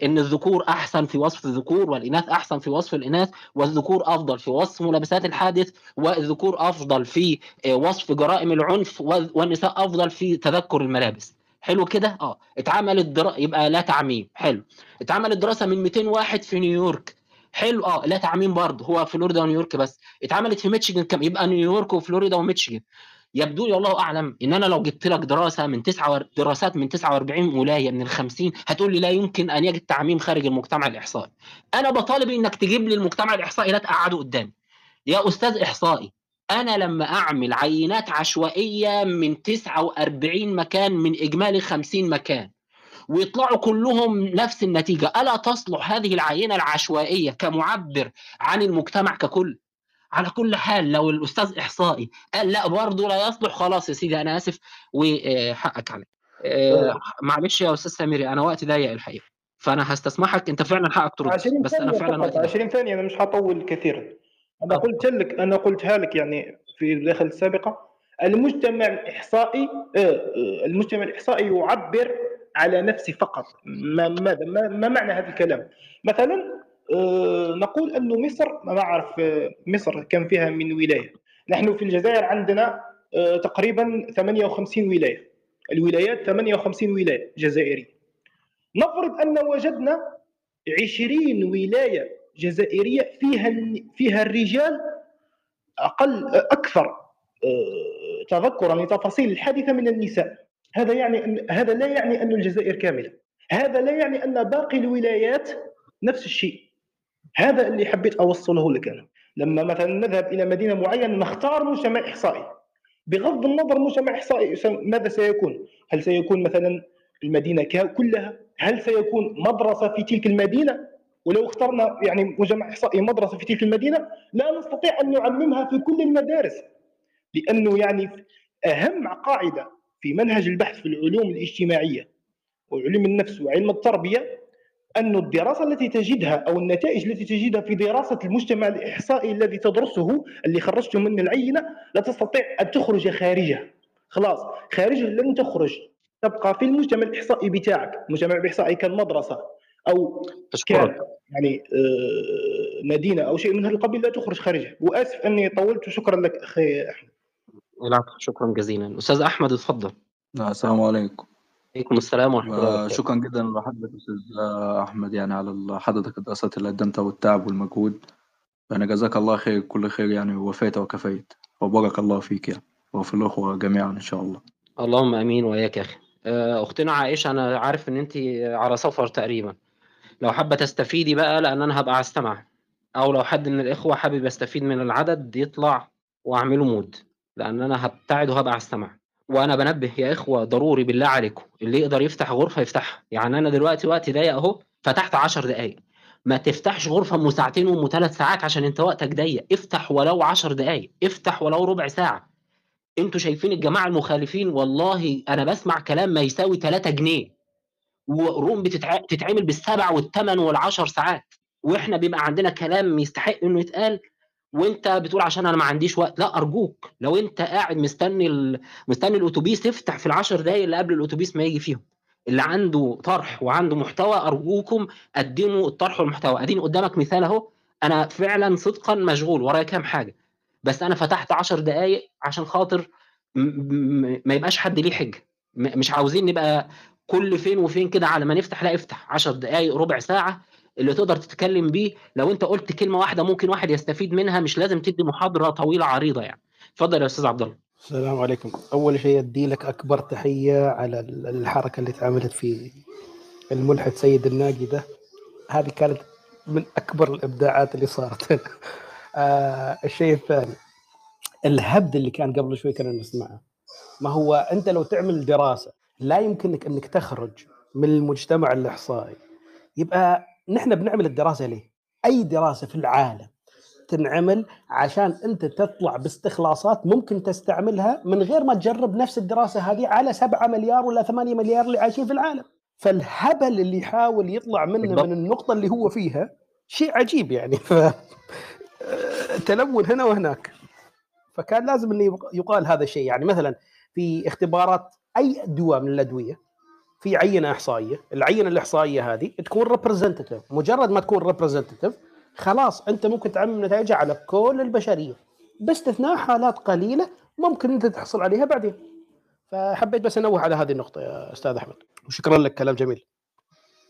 إن الذكور أحسن في وصف الذكور والإناث أحسن في وصف الإناث والذكور أفضل في وصف ملابسات الحادث والذكور أفضل في آه، وصف جرائم العنف والنساء أفضل في تذكر الملابس. حلو كده؟ آه. اتعملت دراسه يبقى لا تعميم. حلو. اتعملت دراسه من 200 واحد في نيويورك. حلو. آه. لا تعميم برضه. هو فلوريدا ونيويورك بس. اتعملت في ميتشيجن كم؟ يبقى نيويورك وفلوريدا وميتشيجن يبدو لي الله أعلم إن أنا لو جبت لك دراسة من تسعة دراسات من 49 ولاية من ال 50 هتقول لي لا يمكن أن يجد تعميم خارج المجتمع الإحصائي. أنا بطالب إنك تجيب لي المجتمع الإحصائي لا تقعده قدامي. يا أستاذ إحصائي أنا لما أعمل عينات عشوائية من 49 مكان من إجمالي 50 مكان ويطلعوا كلهم نفس النتيجة ألا تصلح هذه العينة العشوائية كمعبر عن المجتمع ككل؟ على كل حال لو الأستاذ إحصائي قال لا برضه لا يصلح خلاص يا سيدي أنا آسف وحقك علي آه، معلش يا أستاذ سميري أنا وقتي ضيق الحقيقة فأنا هستسمحك. أنت فعلا حقك ترد بس أنا فعلا وقتي 20 ثانية أنا مش هطول كثيرا. أنا أه. قلت لك أنا قلتها لك يعني في الداخل السابقة. المجتمع الإحصائي آه، آه، المجتمع الإحصائي يعبر على نفسه فقط. ما ما, ما معنى هذا الكلام؟ مثلا آه، نقول أن مصر ما نعرف آه، مصر كم فيها من ولاية. نحن في الجزائر عندنا آه، تقريبا 58 ولاية. الولايات 58 ولاية جزائرية. نفرض أن وجدنا 20 ولاية جزائرية فيها فيها الرجال أقل أكثر تذكرا لتفاصيل الحادثة من النساء. هذا يعني أن هذا لا يعني أن الجزائر كاملة. هذا لا يعني أن باقي الولايات نفس الشيء. هذا اللي حبيت أوصله لك أنا لما مثلا نذهب إلى مدينة معينة نختار مجتمع إحصائي بغض النظر مجتمع إحصائي ماذا سيكون؟ هل سيكون مثلا المدينة كلها؟ هل سيكون مدرسة في تلك المدينة؟ ولو اخترنا يعني مجتمع إحصائي مدرسة في تلك المدينة لا نستطيع أن نعممها في كل المدارس لأنه يعني أهم قاعدة في منهج البحث في العلوم الاجتماعية وعلوم النفس وعلم التربية أن الدراسة التي تجدها أو النتائج التي تجدها في دراسة المجتمع الإحصائي الذي تدرسه اللي خرجت من العينة لا تستطيع أن تخرج خارجه خلاص خارجه لن تخرج. تبقى في المجتمع الإحصائي بتاعك. المجتمع الإحصائي كان مدرسة أو كان يعني آه، مدينة أو شيء من هذا القبيل لا تخرج خارجه وآسف أني طولت. وشكرا لك أخي أحمد. شكرا جزيلا. أستاذ أحمد اتفضل. السلام عليكم. عليكم السلام ورحمة الله وبركاته. شكرا جدا لحضرتك أستاذ أحمد. يعني على حضرتك الدراسات اللي قدمتها والتعب والمجهود. يعني جزاك الله خير كل خير يعني ووفيت وكفيت. وبارك الله فيك يعني. وفي الأخوة جميعا إن شاء الله. اللهم آمين وإياك يا أخي. آه، اختنا عائشة أنا عارف إن أنت على سفر تقريبا. لو حابة تستفيدي بقى لأن أنا هبقى استمع أو لو حد من الإخوة حابب يستفيد من العدد يطلع وأعمله مود. لأن أنا هبتعد وهبقى استمع وأنا بنبه يا إخوة ضروري بالله عليكم اللي يقدر يفتح غرفة يفتحها. يعني أنا دلوقتي وقتي ضيق أهو فتحت 10 دقائق ما تفتحش غرفة أم ساعتين وأم ثلاث ساعات عشان أنت وقتك ضيق. افتح ولو 10 دقائق افتح ولو ربع ساعة. أنتوا شايفين الجماعة المخالفين؟ والله أنا بسمع كلام ما يساوي 3 جنيه. وروم بتتع... بتتعمل بالسبع والثمان والعشر ساعات. وإحنا بيبقى عندنا كلام يستحق إنه يتقال. وانت بتقول عشان أنا ما عنديش وقت لا ارجوك لو انت قاعد مستني ال... مستني الاتوبيس افتح في العشر دقايق اللي قبل الاتوبيس ما يجي فيهم. اللي عنده طرح وعنده محتوى ارجوكم قدموا الطرح والمحتوى. اديني قدامك مثال اهو. أنا فعلا صدقا مشغول ورايا كام حاجة. بس أنا فتحت 10 دقائق عشان خاطر ما يبقاش حد ليه حجة. مش عاوزين نبقى كل فين وفين كده على ما نفتح لا افتح 10 دقائق ربع ساعة. اللي تقدر تتكلم بيه لو انت قلت كلمة واحدة ممكن واحد يستفيد منها مش لازم تدي محاضرة طويلة عريضة يعني. اتفضل يا أستاذ عبد الله. السلام عليكم. أول شيء أدي لك أكبر تحية على الحركة اللي اتعملت في الملحد سيد الناقي ده. هذه كانت من أكبر الإبداعات اللي صارت. آه الشيء الثاني الهبد اللي كان قبل شوي كنا نسمعه. ما هو أنت لو تعمل دراسة لا يمكنك أنك تخرج من المجتمع الإحصائي. يبقى نحن بنعمل الدراسة ليه؟ أي دراسة في العالم تنعمل عشان أنت تطلع باستخلاصات ممكن تستعملها من غير ما تجرب نفس الدراسة هذه على 7 مليار ولا 8 مليار اللي عايشين في العالم. فالهبل اللي يحاول يطلع منه من النقطة اللي هو فيها شيء عجيب يعني. ف تلون هنا وهناك. فكان لازم إنه يقال هذا الشيء. يعني مثلا في اختبارات أي دواء من الأدوية في عينة إحصائية، العينة الاحصائيه هذه تكون representative، مجرد ما تكون representative خلاص أنت ممكن تعمم نتائجها على كل البشرية باستثناء حالات قليلة ممكن أنت تحصل عليها بعدين. فحبيت بس أنوه على هذه النقطة يا أستاذ أحمد وشكرا لك كلام جميل.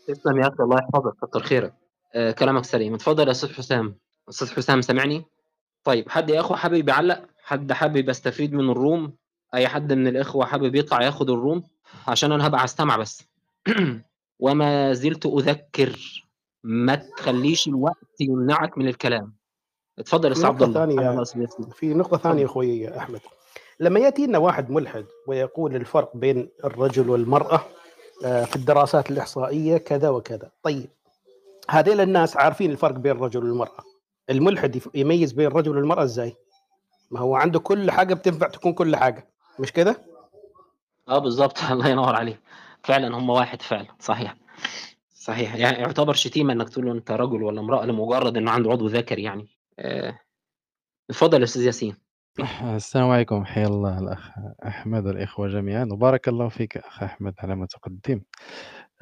تسلم يا أخي الله يحفظك كثر خيرك. آه كلامك سليم، اتفضل يا أستاذ حسام. أستاذ حسام سامعني؟ طيب حد يا اخو حابب يعلق؟ حد حابب يستفيد من الروم؟ أي حد من الإخوة حابب يطلع ياخد الروم؟ عشان أنا هبقى استمع بس. وما زلت أذكر ما تخليش الوقت يمنعك من الكلام. اتفضل يا أستاذ عبد الله في نقطة ثانية أخوي يا أحمد. لما ياتي لنا واحد ملحد ويقول الفرق بين الرجل والمرأة في الدراسات الإحصائية كذا وكذا. طيب هذيل الناس عارفين الفرق بين الرجل والمرأة. الملحد يميز بين الرجل والمرأة إزاي؟ ما هو عنده كل حاجة بتنفع تكون كل حاجة. مش كده؟ آه بالظبط الله ينور عليك. فعلا هم واحد فعلا صحيح. صحيح. يعني يعتبر شتيمة إنك تقول له أنت رجل ولا امرأة لمجرد إنه عنده عضو ذكري يعني. آه. اتفضل يا أستاذ ياسين. السلام عليكم. حيا الله الأخ أحمد والإخوة جميعا. وبارك الله فيك أخ أحمد على ما تقدم.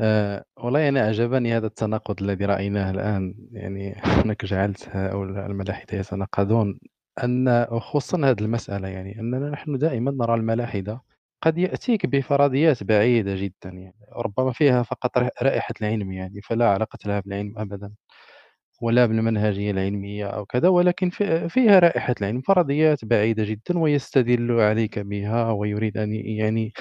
أه والله يعني أعجبني هذا التناقض الذي رأيناه الآن. يعني انك جعلت هؤلاء الملاحدة يتناقضون أن خصوصا هذه المسألة يعني أننا نحن دائما نرى الملاحدة قد يأتيك بفرضيات بعيدة جدًا يعني، ربما فيها فقط رائحة العلم يعني، فلا علاقة لها بالعلم أبدًا، ولا بالمنهجية العلمية أو كذا، ولكن فيها رائحة العلم، فرضيات بعيدة جدًا ويستدل عليك بها ويريد أن يعني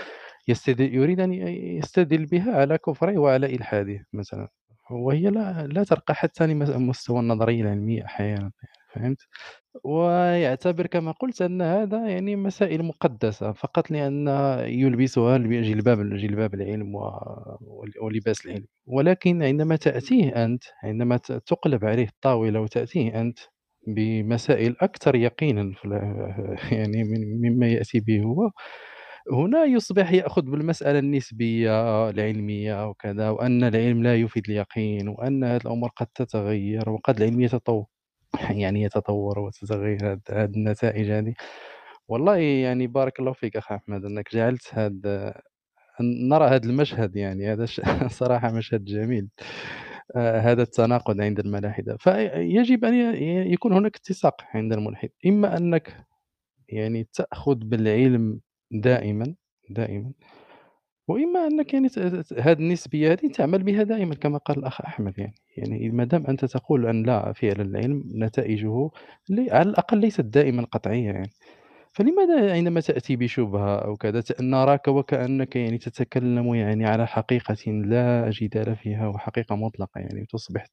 يستدل يريد أن يستدل بها على كفره وعلى إلحاده مثلًا، وهي لا لا ترقى حتى لمستوى النظرية العلمية أحيانًا فهمت؟ ويعتبر كما قلت أن هذا يعني مسائل مقدسة فقط لأن يلبسها جلباب جلباب العلم ولباس العلم ولكن عندما تأتيه أنت عندما تقلب عليه الطاولة وتأتيه أنت بمسائل أكثر يقينا يعني مما يأتي به هو هنا يصبح يأخذ بالمسألة النسبية العلمية وكذا وأن العلم لا يفيد اليقين وأن هذه الأمور قد تتغير وقد العلم يتطور يعني يتطور وتتغير هاد النتائج هذه والله يعني بارك الله فيك أخ أحمد أنك جعلت هاد نرى هذا المشهد يعني. هذا ش- صراحة مشهد جميل. آه، هذا التناقض عند الملاحدة. فيجب ي- يكون هناك اتساق عند الملحد إما أنك يعني تأخذ بالعلم دائما دائما وإما أنك يعني هذه النسبية هذه تعمل بها دائما كما قال الأخ أحمد يعني. يعني ما دام أنت تقول أن لا فعلا العلم نتائجه على الأقل ليست دائما قطعية يعني. فلماذا عندما تأتي بشبهة أو كذا نراك وكأنك يعني تتكلم يعني على حقيقة لا جدال فيها وحقيقة مطلقة يعني تصبح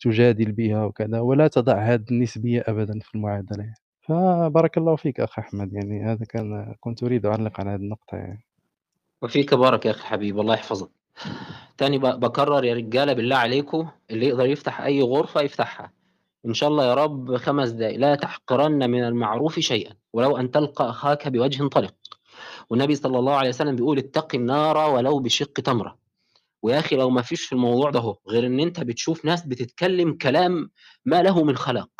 تجادل بها وكذا ولا تضع هذه النسبية أبدا في المعادلة يعني. فبارك الله فيك أخ أحمد يعني هذا كان كنت أريد أعلق على هذه النقطة يعني. وفيك بارك يا أخي حبيبي الله يحفظك. تاني بكرر يا رجالة بالله عليكم اللي يقدر يفتح أي غرفة يفتحها. إن شاء الله يا رب خمس دقائق لا تحقرن من المعروف شيئا ولو أن تلقى أخاك بوجه طلق. والنبي صلى الله عليه وسلم بيقول اتق النار ولو بشق تمرة. ويا أخي لو ما فيش في الموضوع ده هو غير إن أنت بتشوف ناس بتتكلم كلام ما له من خلاق.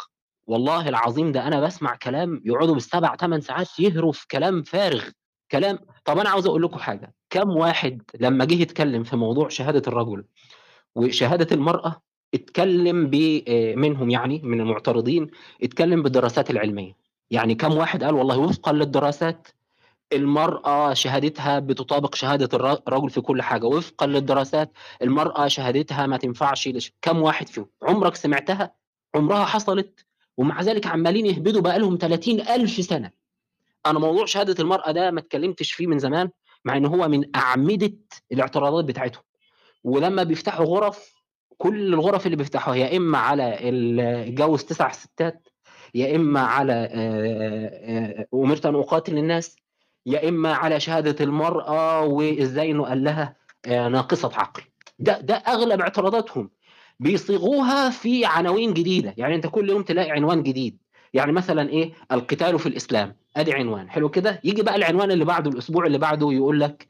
والله العظيم ده أنا بسمع كلام يقعدوا بالسبع ثمان ساعات يهروا في كلام فارغ. كلام طب أنا عاوز أقول لكم حاجة كم واحد لما جه يتكلم في موضوع شهادة الرجل وشهادة المرأة اتكلم آه، منهم يعني من المعترضين اتكلم بالدراسات العلمية. يعني كم واحد قال والله وفقا للدراسات المرأة شهادتها بتطابق شهادة الر- الرجل في كل حاجة وفقا للدراسات المرأة شهادتها ما تنفعش لش... كم واحد فيهم؟ عمرك سمعتها؟ عمرها حصلت؟ ومع ذلك عمالين يهبدوا بقالهم 30 ألف سنة. أنا موضوع شهادة المرأة ده ما اتكلمتش فيه من زمان مع إن هو من أعمدة الاعتراضات بتاعتهم. ولما بيفتحوا غرف كل الغرف اللي بيفتحوها يا إما على الجوز تسع ستات يا إما على أمرت أن أقاتل الناس يا إما على شهادة المرأة وإزاي إنه قال لها ناقصة عقل. ده ده أغلب اعتراضاتهم. بيصيغوها في عناوين جديدة. يعني أنت كل يوم تلاقي عنوان جديد. يعني مثلا إيه؟ القتال في الإسلام. آدي عنوان. حلو كده؟ يجي بقى العنوان اللي بعده الأسبوع اللي بعده يقول لك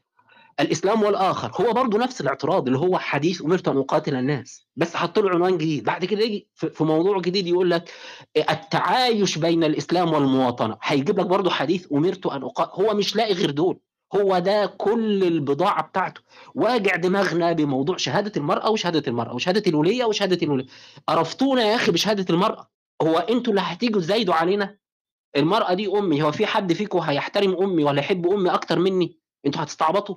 الإسلام والآخر. هو برضه نفس الاعتراض اللي هو حديث امرت ان اقاتل الناس بس حط له عنوان جديد. بعد كده يجي في موضوع جديد يقول لك التعايش بين الإسلام والمواطنة. هيجيب لك برضه حديث امرت ان اقاتل هو مش لاقي غير دول. هو ده كل البضاعة بتاعته. واجع دماغنا بموضوع شهادة المرأة وشهادة المرأة وشهادة الولية وشهادة الولية. عرفتونا يا أخي بشهادة المرأة؟ هو أنتوا اللي هتيجوا تزايدوا علينا؟ المرأة دي أمي هو في حد فيكم هيحترم أمي ولا يحب أمي أكتر مني؟ أنتوا هتستعبطوا.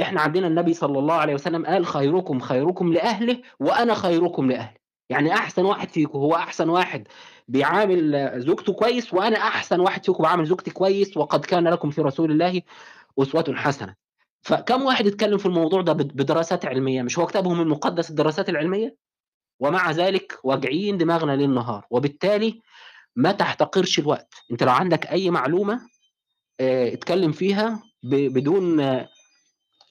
إحنا عندنا النبي صلى الله عليه وسلم قال خيركم خيركم لأهله وأنا خيركم لأهلي. يعني أحسن واحد فيكم هو أحسن واحد بيعامل زوجته كويس وأنا أحسن واحد فيكم بعامل زوجتي كويس وقد كان لكم في رسول الله أسوة حسنة. فكم واحد اتكلم في الموضوع ده بد- بدراسات علمية؟ مش هو كتابهم المقدس الدراسات العلمية؟ ومع ذلك واجعين دماغنا ليل نهار وبالتالي ما تحتقرش الوقت. انت لو عندك أي معلومة آه، اتكلم فيها بدون آه،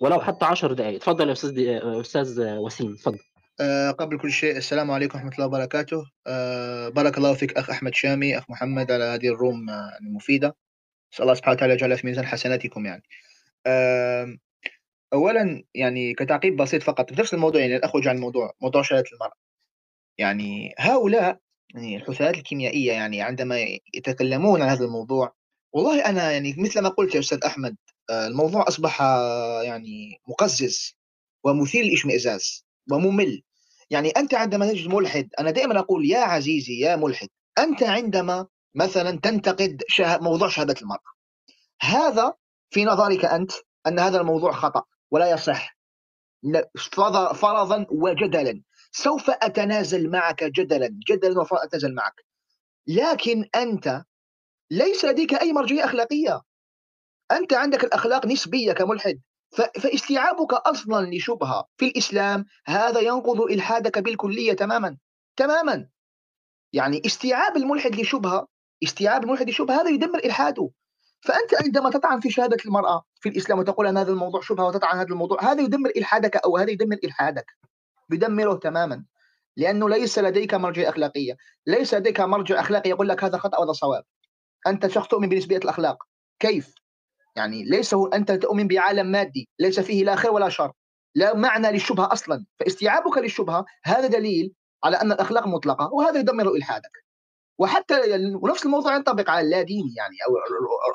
ولو حتى 10 دقائق اتفضل يا أستاذ دي- أستاذ وسيم. اتفضل. آه، قبل كل شيء السلام عليكم ورحمة الله وبركاته. آه، بارك الله فيك أخ أحمد شامي أخ محمد على هذه الروم آه، المفيدة. نسأل الله سبحانه وتعالى يجعلها في ميزان حسناتكم يعني. آه، أولا يعني كتعقيب بسيط فقط. نفس الموضوع يعني الأخ عن الموضوع موضوع شهادة المرأة. يعني هؤلاء يعني الحثالات الكيميائية يعني عندما يتكلمون عن هذا الموضوع والله أنا يعني مثل ما قلت يا أستاذ أحمد آه، الموضوع أصبح آه، يعني مقزز ومثير للإشمئزاز وممل. يعني أنت عندما تجد ملحد أنا دائما أقول يا عزيزي يا ملحد أنت عندما مثلا تنتقد شه... موضوع شهادة المرأة هذا في نظرك أنت أن هذا الموضوع خطأ ولا يصح؟ فرضا وجدلا. سوف أتنازل معك جدلا جدلا وفرضا أتنازل معك. لكن أنت ليس لديك أي مرجعية أخلاقية. أنت عندك الأخلاق نسبية كملحد. فاستيعابك أصلا لشبهة في الإسلام هذا ينقض إلحادك بالكلية تماما تماما. يعني استيعاب الملحد لشبهة استيعاب الملحد لشبهة هذا يدمر إلحاده. فأنت عندما تطعن في شهادة المرأة في الإسلام وتقول أن هذا الموضوع شبهة وتطعن هذا الموضوع هذا يدمر إلحادك أو هذا يدمر إلحادك. يدمره تماما. لأنه ليس لديك مرجع أخلاقية. ليس لديك مرجع أخلاقي يقول لك هذا خطأ وهذا صواب. أنت شخص تؤمن بنسبية الأخلاق. كيف؟ يعني ليس هو أنت تؤمن بعالم مادي ليس فيه لا خير ولا شر. لا معنى للشبهة أصلا. فاستيعابك للشبهة هذا دليل على أن الأخلاق مطلقة وهذا يدمر إلحادك. وحتى ونفس الموضوع ينطبق على اللاديني يعني أو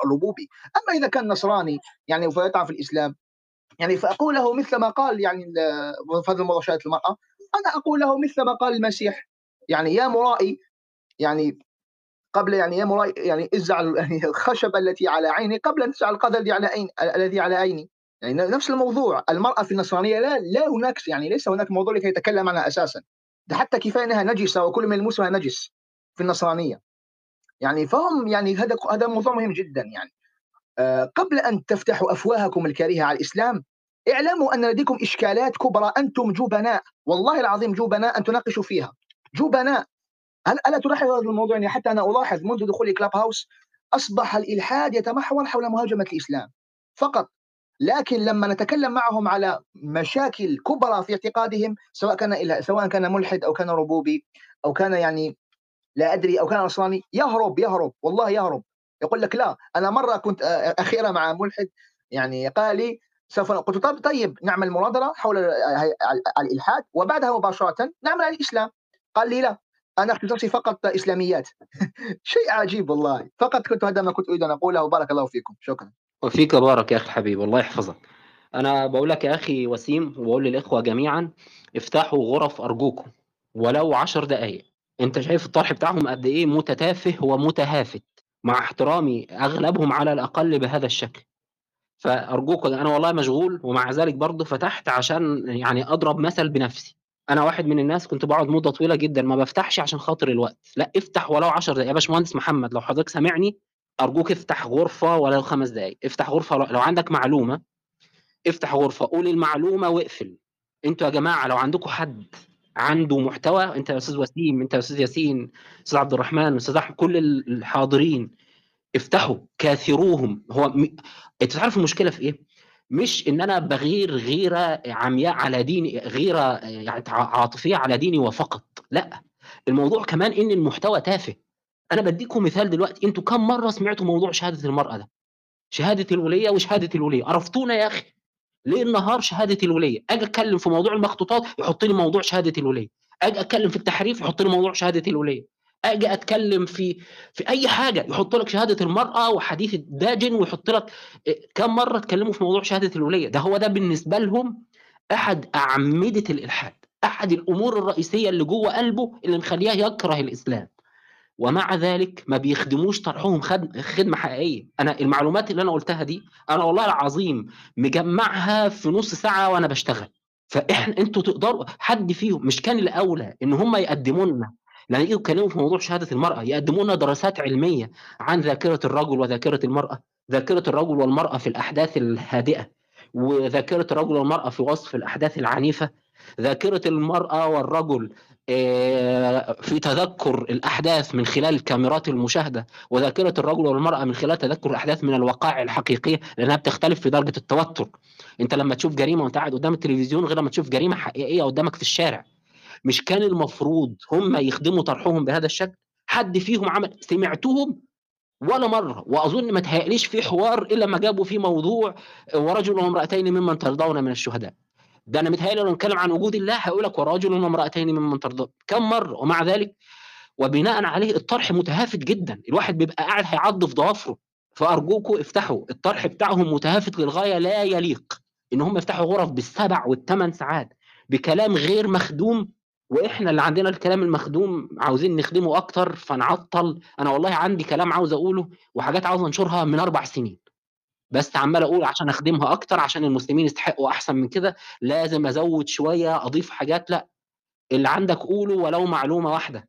الربوبي. أما إذا كان نصراني يعني فيطعن في الإسلام يعني فأقول له مثل ما قال يعني في هذا الموضوع شهاده المرأة أنا أقول له مثل ما قال المسيح يعني يا مرائي يعني قبل يعني يا مرائي يعني ازعل يعني الخشبة التي على عيني قبل أن تجعل الذي على عين الذي على عيني. يعني نفس الموضوع المرأة في النصرانية لا لا هناك يعني ليس هناك موضوع لكي يتكلم عنها أساسا. ده حتى كفاية إنها نجسة وكل من يلمسها نجس في النصرانية. يعني فهم يعني هذا هذا موضوع مهم جدا يعني. قبل أن تفتحوا أفواهكم الكريهه على الإسلام اعلموا أن لديكم إشكالات كبرى أنتم جبناء. والله العظيم جبناء أن تناقشوا فيها. جبناء. هل ألا تلاحظ هذا الموضوع؟ يعني حتى أنا ألاحظ منذ دخولي كلاب هاوس أصبح الإلحاد يتمحور حول مهاجمة الإسلام. فقط. لكن لما نتكلم معهم على مشاكل كبرى في اعتقادهم سواء كان سواء كان ملحد أو كان ربوبي أو كان يعني لا أدري أو كان نصراني يهرب يهرب. والله يهرب. يقول لك لا أنا مرة كنت أخيرا مع ملحد يعني قال لي سوف قلت طيب طيب نعمل مناظره حول الإلحاد وبعدها مباشرة نعمل على الإسلام. قال لي لا أنا اختصاصي فقط إسلاميات. شيء عجيب والله. فقط كنت هذا ما كنت أريد أن أقوله بارك الله فيكم. شكرا. وفيك بارك يا أخي الحبيب الله يحفظك. أنا بقول لك يا أخي وسيم وبقول للإخوة جميعا افتحوا غرف أرجوكم ولو عشر دقائق أنت شايف الطرح بتاعهم قد إيه متتافه ومتهافت. مع احترامي أغلبهم على الأقل بهذا الشكل. فأرجوك أنا والله مشغول ومع ذلك برضه فتحت عشان يعني أضرب مثل بنفسي. أنا واحد من الناس كنت بقعد مدة طويلة جدا ما بفتحش عشان خاطر الوقت. لا افتح ولو 10 دقائق يا باشمهندس محمد لو حضرتك سامعني أرجوك افتح غرفة ولو خمس دقائق افتح غرفة لو عندك معلومة افتح غرفة. قول المعلومة واقفل. أنتوا يا جماعة لو عندكم حد عنده محتوى. انت يا أستاذ وسيم انت يا أستاذ ياسين أستاذ عبد الرحمن أستاذ أحمد كل الحاضرين افتحوا كاثروهم. هو م... انت تعرف المشكلة في إيه؟ مش إن أنا بغير غيرة عمياء على ديني غيرة يعني عاطفية على ديني وفقط. لا الموضوع كمان إن المحتوى تافه. أنا بديكم مثال دلوقتي أنتوا كم مرة سمعتوا موضوع شهادة المرأة ده؟ شهادة الولية وشهادة الوليه عرفتونا يا أخي. ليه النهار شهادة الوليه أجي أتكلم في موضوع المخطوطات يحط لي موضوع شهادة الوليه أجي أتكلم في التحريف يحط لي موضوع شهادة الوليه أجي أتكلم في في أي حاجة يحط لك شهادة المرأة وحديث الداجن ويحط لك كم مرة اتكلموا في موضوع شهادة الوليه ده هو ده بالنسبة لهم أحد أعمدة الإلحاد أحد الأمور الرئيسية اللي جوه قلبه اللي مخليه يكره الإسلام. ومع ذلك ما بيخدموش طرحهم خدمة حقيقية. أنا المعلومات اللي أنا قلتها دي أنا والله العظيم مجمعها في نص ساعة وأنا بشتغل. فإحنا أنتوا تقدروا حد فيهم مش كان الأولى إن هم يقدموا لنا لما يجوا يتكلموا في موضوع شهادة المرأة يقدموا لنا دراسات علمية عن ذاكرة الرجل وذاكرة المرأة ذاكرة الرجل والمرأة في الأحداث الهادئة وذاكرة الرجل والمرأة في وصف الأحداث العنيفة ذاكرة المرأة والرجل في تذكر الأحداث من خلال الكاميرات المشاهدة وذاكرة الرجل والمرأة من خلال تذكر الأحداث من الوقائع الحقيقيه لأنها بتختلف في درجة التوتر. أنت لما تشوف جريمة وأنت قاعد قدام التلفزيون غير لما تشوف جريمة حقيقية قدامك في الشارع. مش كان المفروض هم يخدموا طرحهم بهذا الشكل؟ حد فيهم عمل؟ سمعتهم ولا مرة وأظن ما تهيأليش في حوار إلا ما جابوا فيه موضوع ورجل وامرأتين ممن ترضون من الشهداء. ده أنا متهيألي لو نتكلم عن وجود الله هقول لك ورجل وامرأتين ممن ترضى. كم مرة ومع ذلك وبناء عليه الطرح متهافت جدا. الواحد بيبقى قاعد هيعض في ضوافره فأرجوكوا افتحوا. الطرح بتاعهم متهافت للغاية لا يليق إن هم يفتحوا غرف بالسبع والثمان ساعات بكلام غير مخدوم وإحنا اللي عندنا الكلام المخدوم عاوزين نخدمه أكتر فنعطل. أنا والله عندي كلام عاوز أقوله وحاجات عاوز أنشرها من أربع سنين. بس عمال أقول عشان أخدمها أكتر عشان المسلمين يستحقوا أحسن من كده لازم أزود شوية أضيف حاجات لأ اللي عندك قوله ولو معلومة واحدة.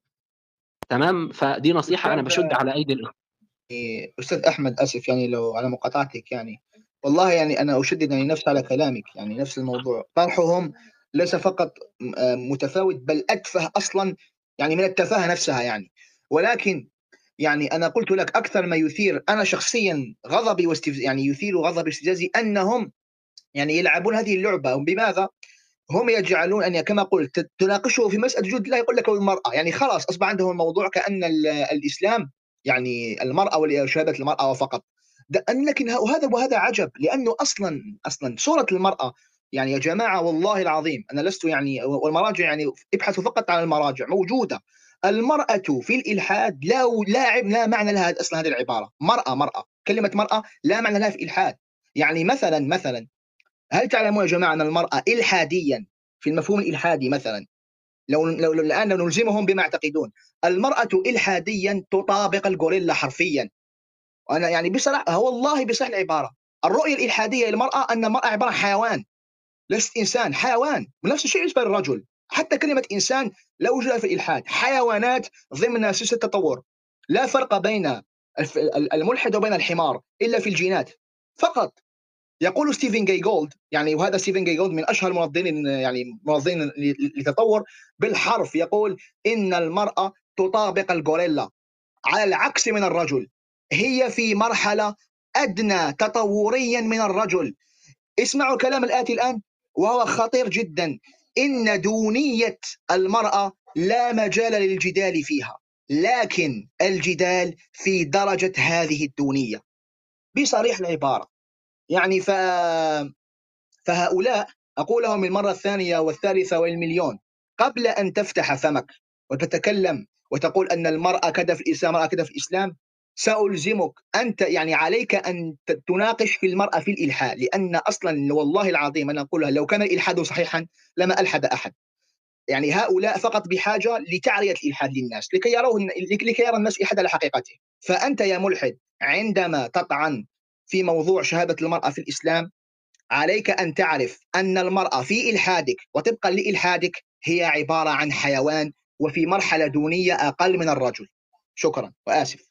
تمام؟ فدي نصيحة أنا بشد على أيدي الأخوة. أستاذ أحمد آسف يعني لو على مقاطعتك يعني. والله يعني أنا أشدد يعني نفس على كلامك يعني نفس الموضوع. طرحهم ليس فقط متفاوت بل أتفه أصلا يعني من التفاهة نفسها يعني. ولكن يعني أنا قلت لك أكثر ما يثير أنا شخصيا غضبي واستفز يعني يثير غضبي واستفزازي أنهم يعني يلعبون هذه اللعبة. بماذا؟ هم يجعلون أن كما قلت تناقشه في مسألة جد لا يقول لك المرأة. يعني خلاص أصبح عندهم الموضوع كأن الإسلام يعني المرأة وشهاده المرأة فقط. لكن وهذا وهذا عجب لأنه أصلا أصلا صورة المرأة يعني يا جماعة والله العظيم أنا لست يعني والمراجع يعني ابحثوا فقط عن المراجع موجودة. المرأة في الإلحاد لا لا لا معنى لها أصلا هذه العبارة. مرأة مرأة. كلمة مرأة لا معنى لها في الإلحاد. يعني مثلا مثلا هل تعلمون يا جماعة أن المرأة إلحاديا في المفهوم الإلحادي مثلا؟ لو لو الآن لو نلزمهم بما يعتقدون. المرأة إلحاديا تطابق الغوريلا حرفيا. وأنا يعني بصراحة والله بصح العبارة. الرؤية الإلحادية للمرأة أن المرأة عبارة عن حيوان. ليست إنسان حيوان. ونفس الشيء بالنسبة للرجل. حتى كلمة إنسان لا وجود في الإلحاد. حيوانات ضمن سلسلة التطور. لا فرق بين الملحد وبين الحمار إلا في الجينات. فقط. يقول ستيفن جاي جولد يعني وهذا ستيفن جاي جولد من أشهر المنظرين يعني منظرين للتطور بالحرف يقول إن المرأة تطابق الغوريلا. على العكس من الرجل. هي في مرحلة أدنى تطوريا من الرجل. اسمعوا الكلام الآتي الآن وهو خطير جدا. إن دونية المرأة لا مجال للجدال فيها لكن الجدال في درجة هذه الدونية. بصريح العبارة يعني ف فهؤلاء أقول لهم المرة الثانية والثالثة والمليون قبل أن تفتح فمك وتتكلم وتقول أن المرأة كذا في الإسلام المرأة كذا في الإسلام سألزمك أنت يعني عليك أن تناقش في المرأة في الإلحاد لأن أصلا والله العظيم أنا أقولها لو كان الإلحاد صحيحا لما ألحد أحد. يعني هؤلاء فقط بحاجة لتعرية الإلحاد للناس لكي يروا لكي يرى الناس إلحاد على حقيقته. فأنت يا ملحد عندما تطعن في موضوع شهادة المرأة في الإسلام عليك أن تعرف أن المرأة في إلحادك وطبقا لإلحادك هي عبارة عن حيوان وفي مرحلة دونية أقل من الرجل. شكرا وآسف.